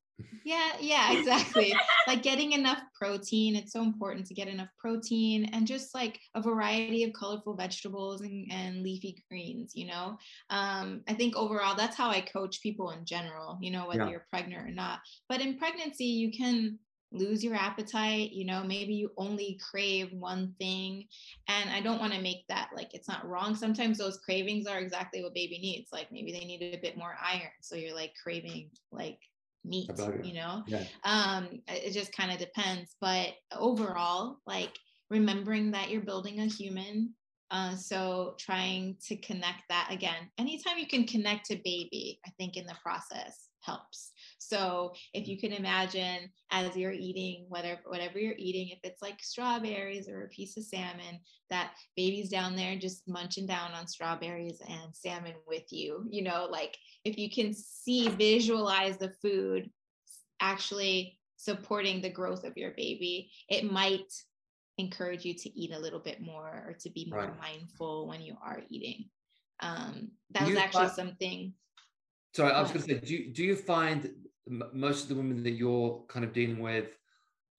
Yeah, yeah, exactly. like getting enough protein. It's so important to get enough protein and just like a variety of colorful vegetables and, and leafy greens, you know. Um, I think overall that's how I coach people in general, you know, whether yeah. you're pregnant or not. But in pregnancy, you can lose your appetite you know maybe you only crave one thing and i don't want to make that like it's not wrong sometimes those cravings are exactly what baby needs like maybe they need a bit more iron so you're like craving like meat you know yeah. um it just kind of depends but overall like remembering that you're building a human uh, so trying to connect that again anytime you can connect to baby i think in the process helps so if you can imagine as you're eating whatever whatever you're eating if it's like strawberries or a piece of salmon that baby's down there just munching down on strawberries and salmon with you you know like if you can see visualize the food actually supporting the growth of your baby it might encourage you to eat a little bit more or to be more right. mindful when you are eating. Um, that was actually find, something sorry i was going to say do you, do you find most of the women that you're kind of dealing with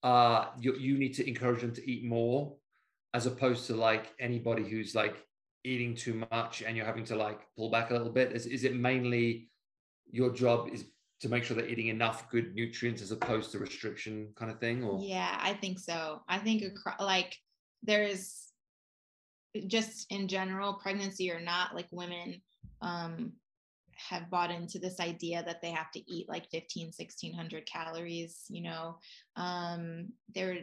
uh you, you need to encourage them to eat more as opposed to like anybody who's like eating too much and you're having to like pull back a little bit. Is, is it mainly your job is to make sure they're eating enough good nutrients as opposed to restriction kind of thing or? Yeah i think so. I think like there's just in general pregnancy or not like women um have bought into this idea that they have to eat like 15 1600 calories you know um they're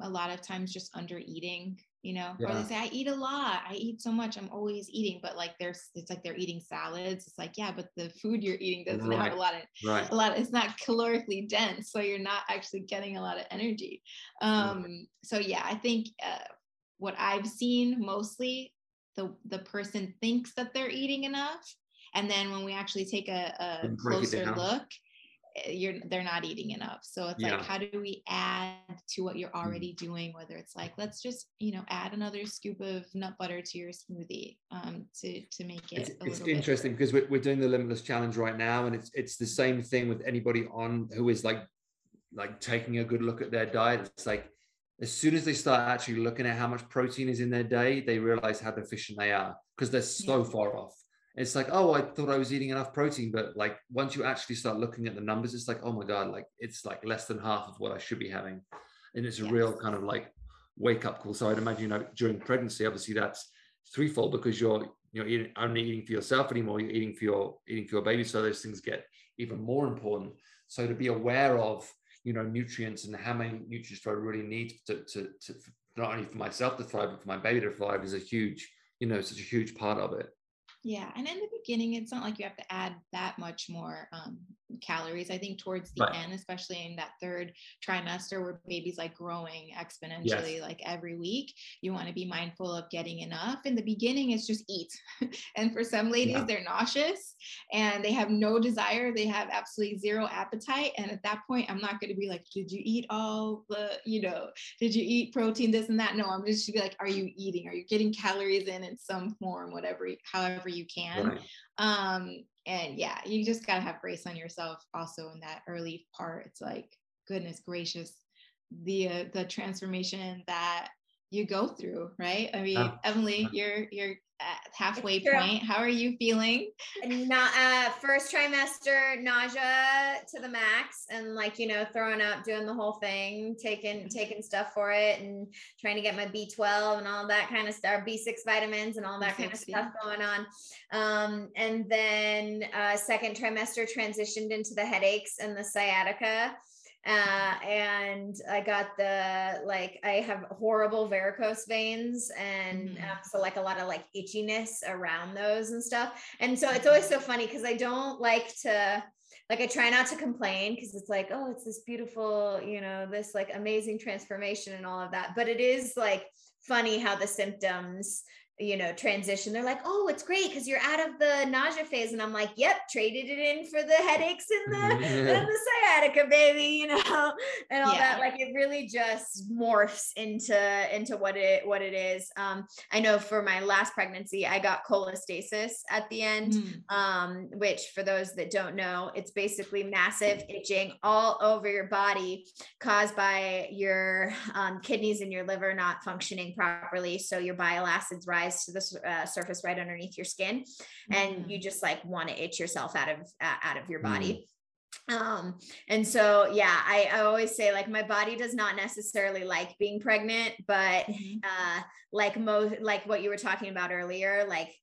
a lot of times just under eating you know yeah. or they say i eat a lot i eat so much i'm always eating but like there's it's like they're eating salads it's like yeah but the food you're eating doesn't right. have a lot of right. a lot it's not calorically dense so you're not actually getting a lot of energy um right. so yeah i think uh, what i've seen mostly the the person thinks that they're eating enough and then when we actually take a, a closer look eh, you're they're not eating enough so it's yeah. like how do we add to what you're mm. already doing whether it's like let's just you know add another scoop of nut butter to your smoothie um, to to make it it's, it's interesting because we're, we're doing the limitless challenge right now and it's it's the same thing with anybody on who is like like taking a good look at their diet it's like as soon as they start actually looking at how much protein is in their day they realize how deficient they are because they're so yeah. far off it's like oh i thought i was eating enough protein but like once you actually start looking at the numbers it's like oh my god like it's like less than half of what i should be having. And it's a yes. real kind of like wake up call. So i'd imagine you know during pregnancy obviously that's threefold because you're you're eating, only eating for yourself anymore you're eating for your eating for your baby. So those things get even more important. So to be aware of you know nutrients and how many nutrients do i really need to, to, to not only for myself to thrive but for my baby to thrive is a huge you know such a huge part of it yeah. And in the beginning, it's not like you have to add that much more um, calories. I think towards the right. end, especially in that third trimester where baby's like growing exponentially yes. like every week, you want to be mindful of getting enough. In the beginning, it's just eat. and for some ladies, yeah. they're nauseous and they have no desire. They have absolutely zero appetite. And at that point, I'm not going to be like, did you eat all the, you know, did you eat protein, this and that? No, I'm just to be like, are you eating? Are you getting calories in in some form, whatever, however you can. Right. Um, and yeah, you just gotta have grace on yourself also in that early part. It's like, goodness gracious, the uh, the transformation that you go through, right? I mean, Emily, you're you're halfway point. How are you feeling? Not uh, first trimester nausea to the max, and like you know, throwing up, doing the whole thing, taking taking stuff for it, and trying to get my B twelve and all that kind of stuff, B six vitamins and all that B6, kind of stuff yeah. going on. Um, and then uh, second trimester transitioned into the headaches and the sciatica uh, and I got the like I have horrible varicose veins, and mm-hmm. um, so like a lot of like itchiness around those and stuff. And so it's always so funny because I don't like to like I try not to complain because it's like oh it's this beautiful you know this like amazing transformation and all of that, but it is like funny how the symptoms you know, transition, they're like, oh, it's great because you're out of the nausea phase. And I'm like, yep, traded it in for the headaches and the, and the sciatica, baby, you know, and all yeah. that. Like it really just morphs into into what it what it is. Um, I know for my last pregnancy, I got cholestasis at the end, mm. um, which for those that don't know, it's basically massive itching all over your body caused by your um, kidneys and your liver not functioning properly. So your bile acids rise rise to the uh, surface right underneath your skin and mm. you just like want to itch yourself out of uh, out of your body mm. um and so yeah I, I always say like my body does not necessarily like being pregnant but mm-hmm. uh like most like what you were talking about earlier like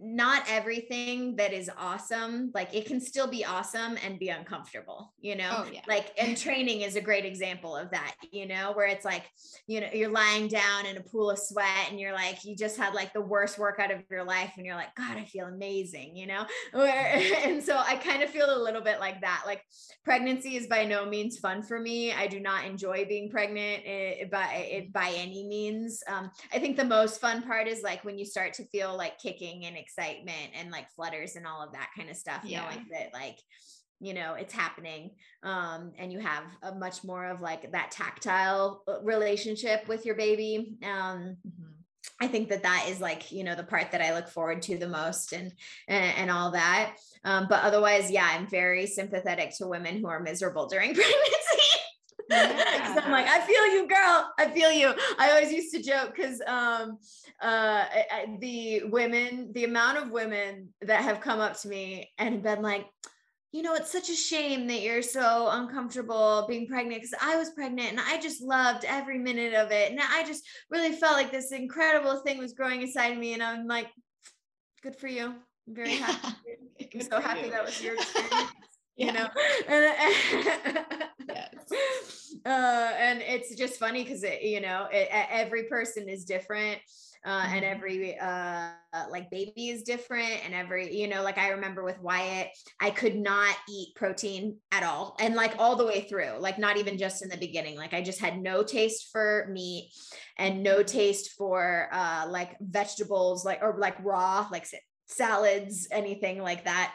not everything that is awesome like it can still be awesome and be uncomfortable you know? Oh, yeah. like and training is a great example of that you know where it's like you know you're lying down in a pool of sweat and you're like you just had like the worst workout of your life and you're like god i feel amazing you know? Where, and so i kind of feel a little bit like that like pregnancy is by no means fun for me. I do not enjoy being pregnant it, eh, by it by any means. Um, i think the most fun part is like when you start to feel like kicking and and excitement and like flutters and all of that kind of stuff yeah. knowing that like you know it's happening um, and you have a much more of like that tactile uh, relationship with your baby um, mm-hmm. I think that that is like you know the part that I look forward to the most and and, and all that. Um, but otherwise, yeah, I'm very sympathetic to women who are miserable during pregnancy. Yeah. I'm like, I feel you, girl. I feel you. I always used to joke because um, uh, the women, the amount of women that have come up to me and been like, you know, it's such a shame that you're so uncomfortable being pregnant because I was pregnant and I just loved every minute of it. And I just really felt like this incredible thing was growing inside me. And I'm like, good for you. I'm very happy. I'm so happy you. that was your experience. You know and, yes. uh, and it's just funny because it you know it, every person is different uh, and mm-hmm. every uh, like baby is different and every you know like i remember with wyatt i could not eat protein at all and like all the way through like not even just in the beginning like i just had no taste for meat and no taste for uh like vegetables like or like raw like salads anything like that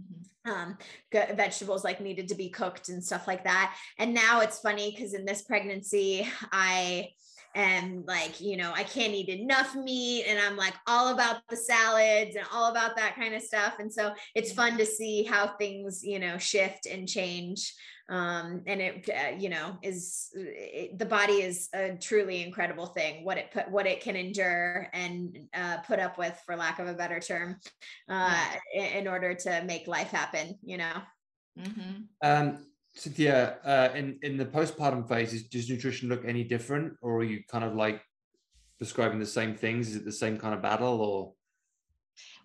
mm-hmm. Um vegetables like needed to be cooked and stuff like that. And now it's funny because in this pregnancy i and like you know i can't eat enough meat and i'm like all about the salads and all about that kind of stuff and so it's fun to see how things you know shift and change um, and it uh, you know is it, the body is a truly incredible thing what it put what it can endure and uh, put up with for lack of a better term uh, in, in, order to make life happen you know mm-hmm. um, Cynthia, uh, in in the postpartum phase, does nutrition look any different, or are you kind of like prescribing the same things? Is it the same kind of battle, or?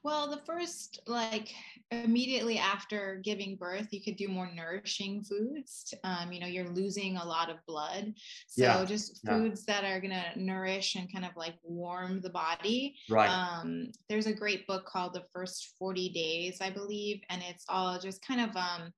Well, the first like immediately after giving birth, you could do more nourishing foods. Um, you know, you're losing a lot of blood, so yeah. just foods yeah. that are gonna nourish and kind of like warm the body. Right. Um, there's a great book called The First Forty Days, I believe, and it's all just kind of um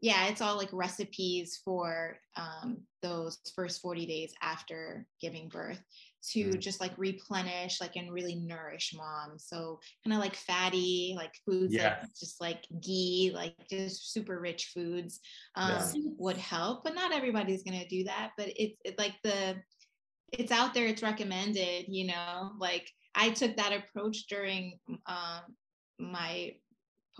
yeah, it's all like recipes for um, those first 40 days after giving birth to mm. just like replenish like and really nourish mom so kind of like fatty like foods yeah. like just like ghee like just super rich foods um, yeah. would help but not everybody's gonna do that but it's it, like the it's out there it's recommended you know like i took that approach during um, my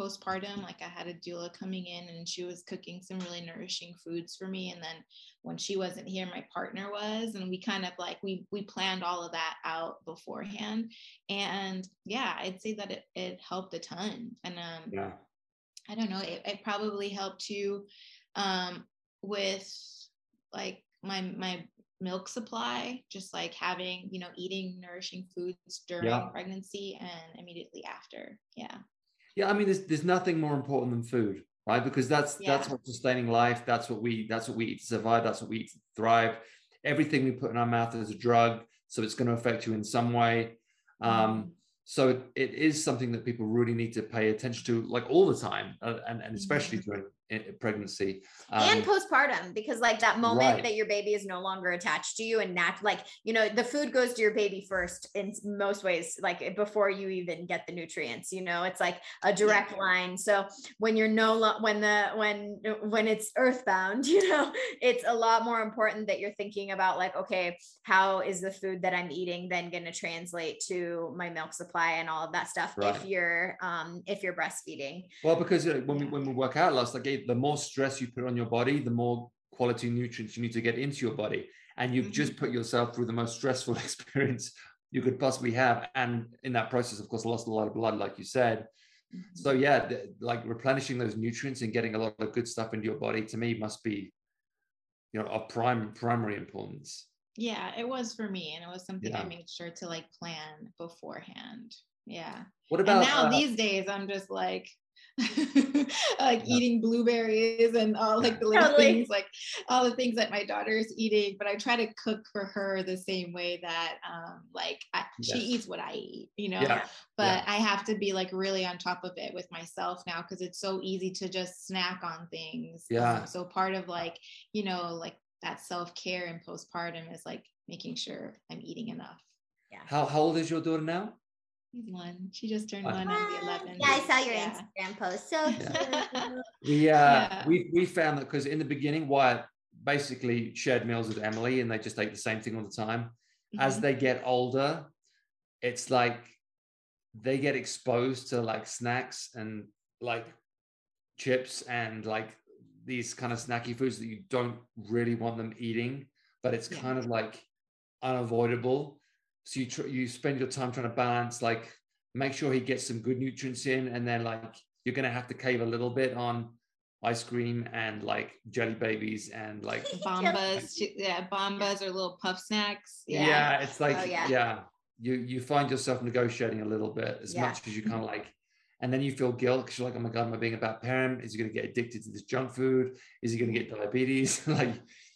postpartum like i had a doula coming in and she was cooking some really nourishing foods for me. And then when she wasn't here my partner was and we kind of like we we planned all of that out beforehand. And yeah i'd say that it, it helped a ton. And um yeah. I don't know it, it probably helped too um with like my my milk supply just like having you know eating nourishing foods during yeah. pregnancy and immediately after. Yeah yeah, I mean, there's there's nothing more important than food, right? Because that's yeah. that's what's sustaining life. That's what we that's what we eat to survive. That's what we eat to thrive. Everything we put in our mouth is a drug, so it's going to affect you in some way. Um, mm-hmm. so it, it is something that people really need to pay attention to, like all the time, uh, and and especially mm-hmm. during pregnancy um, and postpartum because like that moment right. that your baby is no longer attached to you and nat- like you know the food goes to your baby first in most ways like before you even get the nutrients you know it's like a direct yeah. line so when you're no lo- when the when when it's earthbound you know it's a lot more important that you're thinking about like okay how is the food that i'm eating then going to translate to my milk supply and all of that stuff right. if you're um if you're breastfeeding well because you know, when we when we work out loss the more stress you put on your body the more quality nutrients you need to get into your body and you've mm-hmm. just put yourself through the most stressful experience you could possibly have and in that process of course lost a lot of blood like you said mm-hmm. so yeah like replenishing those nutrients and getting a lot of good stuff into your body to me must be you know of prime primary importance yeah it was for me and it was something yeah. i made sure to like plan beforehand yeah what about and now uh, these days i'm just like like yeah. eating blueberries and all like the little totally. things like all the things that my daughter is eating but i try to cook for her the same way that um like I, yes. she eats what i eat you know yeah. but yeah. i have to be like really on top of it with myself now because it's so easy to just snack on things yeah um, so part of like you know like that self-care and postpartum is like making sure i'm eating enough yeah how, how old is your daughter now He's one. She just turned one on the 11th. Yeah, I saw your yeah. Instagram post. So yeah. we uh yeah. we we found that because in the beginning, Wyatt basically shared meals with Emily, and they just ate the same thing all the time. Mm-hmm. As they get older, it's like they get exposed to like snacks and like chips and like these kind of snacky foods that you don't really want them eating, but it's kind of like unavoidable so you tr- you spend your time trying to balance like make sure he gets some good nutrients in and then like you're gonna have to cave a little bit on ice cream and like jelly babies and like Bambas yeah Bambas or little puff snacks yeah, yeah it's like oh, yeah. yeah. you you find yourself negotiating a little bit as yeah. much as you kind of like and then you feel guilt because you're like oh my god am i being a bad parent is he going to get addicted to this junk food is he going to get diabetes like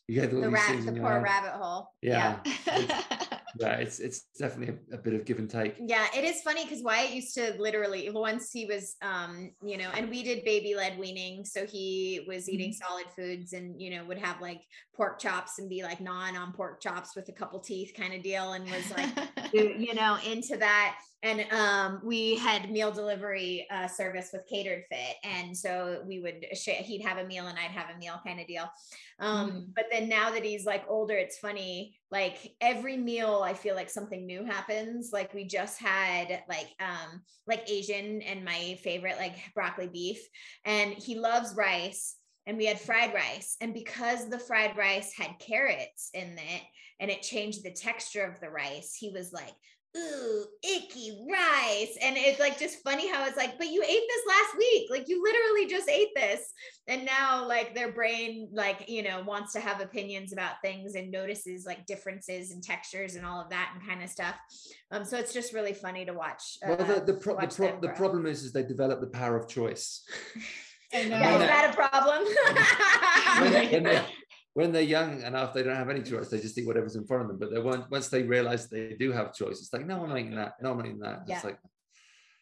you get all the these rat, things the poor rabbit hole yeah, yeah. yeah it's it's definitely a, a, bit of give and take yeah it is funny because wyatt used to literally once he was um you know and we did baby led weaning so he was eating mm-hmm. solid foods and you know would have like pork chops and be like gnawing on pork chops with a couple teeth kind of deal and was like you know into that and um, we had meal delivery uh, service with CateredFit. And so we would he'd have a meal and i'd have a meal kind of deal. Um, mm. but then now that he's like older it's funny like every meal i feel like something new happens. Like we just had like um like asian and my favorite like broccoli beef. And he loves rice. And we had fried rice. And because the fried rice had carrots in it and it changed the texture of the rice he was like ooh, icky rice. And it's like just funny how it's like, but you ate this last week. Like you literally just ate this. And now like their brain, like, you know, wants to have opinions about things and notices like differences and textures and all of that and kind of stuff. Um, so it's just really funny to watch. Uh, well, the, the, pro- the, pro- the problem is, is they develop the power of choice. Yeah, is that a problem? when, they, when, they, when they're young enough, they don't have any choice. They just eat whatever's in front of them. But they won't, once they realize they do have choice, it's like, no, I'm not eating that. No, I'm not eating that. Yeah. It's like,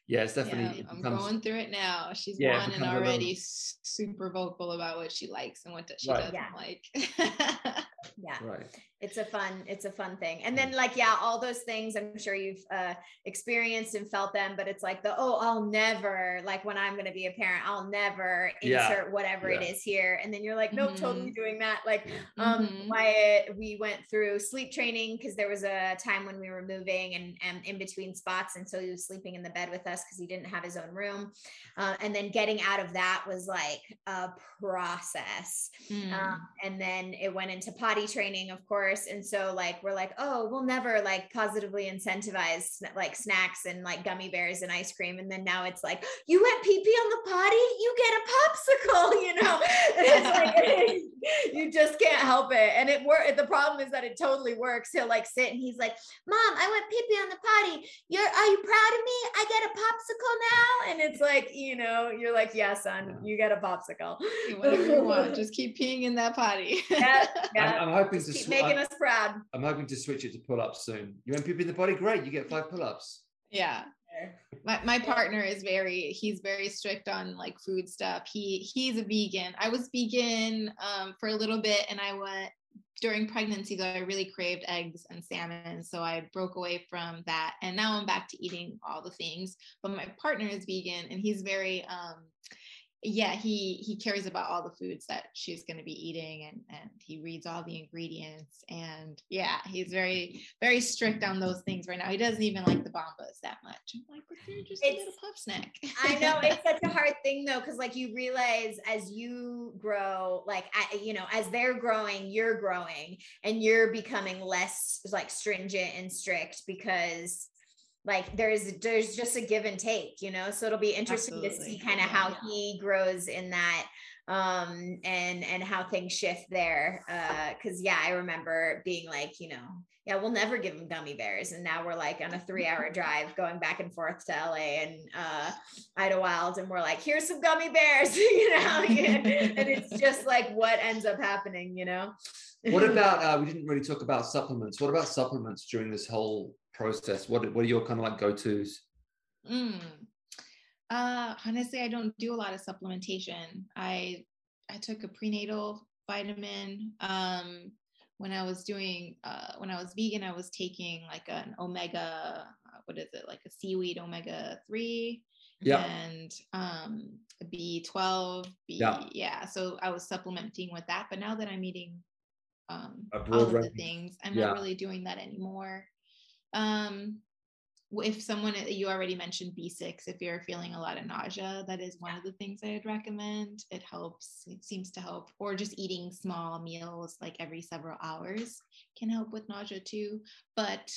yeah, it's definitely. Yeah, it becomes, I'm going through it now. She's yeah, one and already super vocal about what she likes and what she right. doesn't yeah. like. yeah, right it's a fun it's a fun thing and then like yeah all those things i'm sure you've uh, experienced and felt them but it's like the oh i'll never like when i'm going to be a parent i'll never insert yeah. whatever yeah. it is here and then you're like nope mm-hmm. totally doing that like um mm-hmm. wyatt we went through sleep training because there was a time when we were moving and, and in between spots and so he was sleeping in the bed with us because he didn't have his own room uh, and then getting out of that was like a process mm. um, and then it went into potty training of course course. And so like we're like, oh, we'll never like positively incentivize like snacks and like gummy bears and ice cream. And then now it's like, you went pee pee on the potty, you get a popsicle, you know. it's like you just can't help it. And it work. The problem is that it totally works. He'll like sit and he's like, Mom, I went pee pee on the potty. You're are you proud of me? I get a popsicle now. And it's like, you know, you're like, yeah, son, you get a popsicle. Whatever you want. Just keep peeing in that potty. yeah, yeah. I'm, I'm hoping just to keep sw- making us proud. I'm hoping to switch it to pull ups soon. You want people in the body? Great, you get five pull ups. Yeah. my, my partner is very he's very strict on like food stuff he he's a vegan i was vegan um, for a little bit and i went during pregnancy though i really craved eggs and salmon so i broke away from that and now i'm back to eating all the things but my partner is vegan and he's very um, yeah he he cares about all the foods that she's going to be eating and and he reads all the ingredients and yeah he's very very strict on those things right now. He doesn't even like the Bambas that much. I'm like but they're just it's, a little puff snack. I know it's such a hard thing though because like you realize as you grow like you know as they're growing you're growing and you're becoming less like stringent and strict because like there's there's just a give and take you know? So it'll be interesting Absolutely. to see kind of yeah, how yeah. he grows in that um and and how things shift there uh because yeah i remember being like you know yeah we'll never give him gummy bears. And now we're like on a three hour drive going back and forth to la and uh Idyllwild and we're like here's some gummy bears you know? And it's just like what ends up happening you know? What about uh we didn't really talk about supplements. What about supplements during this whole process? What what are your kind of like go tos? Mm. Uh, honestly, I don't do a lot of supplementation. I I took a prenatal vitamin. Um, when I was doing uh, when I was vegan, I was taking like an omega. What is it? Like a seaweed omega three. Yeah. And um, B12. B, yeah. yeah. So I was supplementing with that. But now that I'm eating um, all of the things, I'm yeah. not really doing that anymore um, if someone you already mentioned b6 if you're feeling a lot of nausea that is one of the things i'd recommend. It helps it seems to help or just eating small meals like every several hours can help with nausea too. But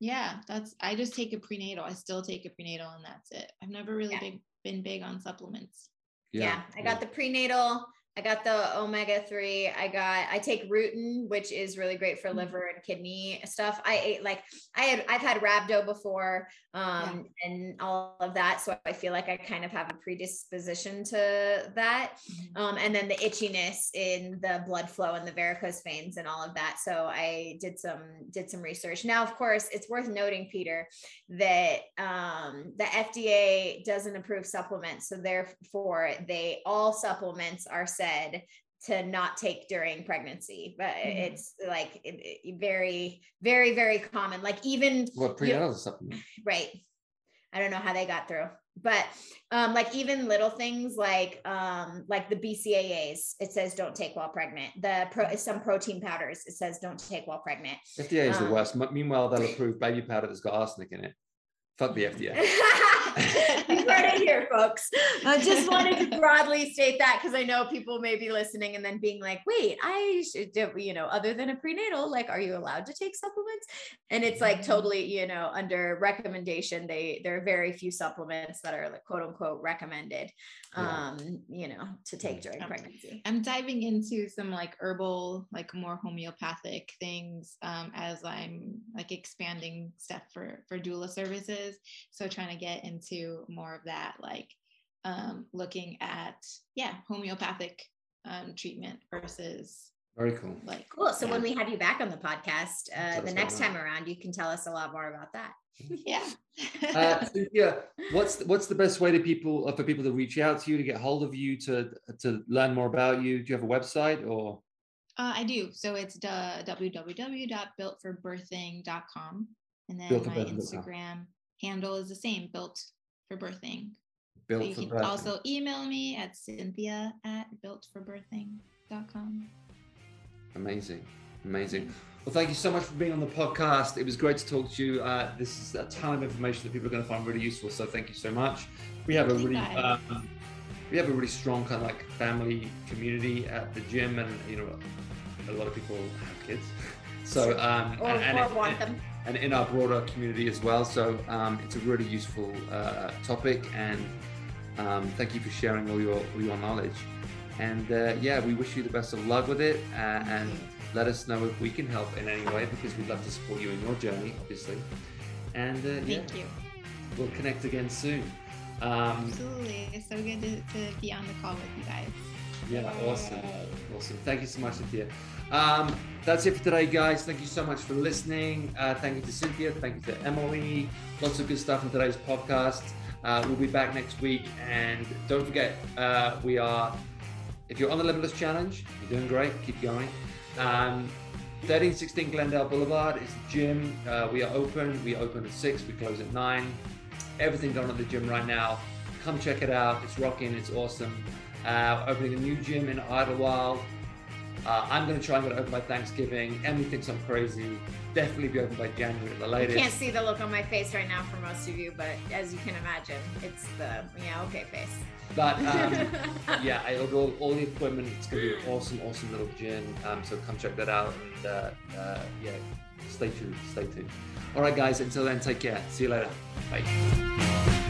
yeah that's i just take a prenatal i still take a prenatal and that's it. I've never really yeah. big, been big on supplements. Yeah, yeah i got the prenatal I got the omega 3. I got I take rutin, which is really great for mm-hmm. liver and kidney stuff. I ate like I had I've had rhabdo before um yeah. and all of that. So I feel like I kind of have a predisposition to that. Mm-hmm. Um and then the itchiness in the blood flow and the varicose veins and all of that. So I did some did some research. Now, of course, it's worth noting, Peter, that um the FDA doesn't approve supplements. So therefore they all supplements are set said to not take during pregnancy but mm-hmm. it's like it, it, very very very common. Like even what prenatal supplement right. I don't know how they got through but um like even little things like um like the bcaas it says don't take while pregnant. The pro some protein powders it says don't take while pregnant. Fda is um, the worst meanwhile they'll approve baby powder that's got arsenic in it. Fuck the fda you heard it here, folks. I just wanted to broadly state that because I know people may be listening and then being like, wait, I should you know, other than a prenatal, like, are you allowed to take supplements? And it's like mm-hmm. totally, you know, under recommendation. They there are very few supplements that are like quote unquote recommended um, you know, to take during I'm, pregnancy. I'm diving into some like herbal, like more homeopathic things um, as I'm like expanding stuff for for doula services. So trying to get into more of that, like um, looking at yeah, homeopathic um, treatment versus very cool. Like cool. So yeah. when we have you back on the podcast, uh, the next time around, you can tell us a lot more about that. yeah. uh, yeah. What's the, what's the best way to people uh, for people to reach out to you to get hold of you to to learn more about you? Do you have a website or? Uh, I do. So it's the www.builtforbirthing.com, and then my Instagram handle is the same, built for birthing. Built so you can birthing. also email me at cynthia at builtforbirthing.com. Amazing, amazing. Well, thank you so much for being on the podcast. It was great to talk to you. Uh, this is a ton of information that people are going to find really useful. So thank you so much. We have a really um, we have a really strong kind of like family community at the gym, and you know, a lot of people have kids. So um, or, and, and, want them. and in our broader community as well. So um, it's a really useful uh, topic, and um, thank you for sharing all your all your knowledge. And uh, yeah, we wish you the best of luck with it, uh, and let us know if we can help in any way because we'd love to support you in your journey, obviously. And uh, thank yeah, you. We'll connect again soon. Um, Absolutely, it's so good to, to be on the call with you guys. Yeah, awesome. Awesome. Thank you so much, Cynthia. Um, that's it for today, guys. Thank you so much for listening. Uh, thank you to Cynthia. Thank you to Emily. Lots of good stuff in today's podcast. Uh, we'll be back next week. And don't forget, uh, we are, if you're on the Limitless Challenge, you're doing great. Keep going. Um, 1316 Glendale Boulevard is the gym. Uh, we are open. We open at 6, we close at 9. Everything done at the gym right now. Come check it out. It's rocking. It's awesome. Uh, opening a new gym in Idyllwild. Uh, I'm going to try and get it open by Thanksgiving. Emily thinks I'm crazy. Definitely be open by January at the latest. You can't see the look on my face right now for most of you, but as you can imagine, it's the yeah okay face. But um, yeah, I ordered all, all, the equipment. It's going to be an awesome, awesome little gym. Um, so come check that out. And uh, uh, yeah, stay tuned. Stay tuned. All right, guys. Until then, take care. See you later. Bye.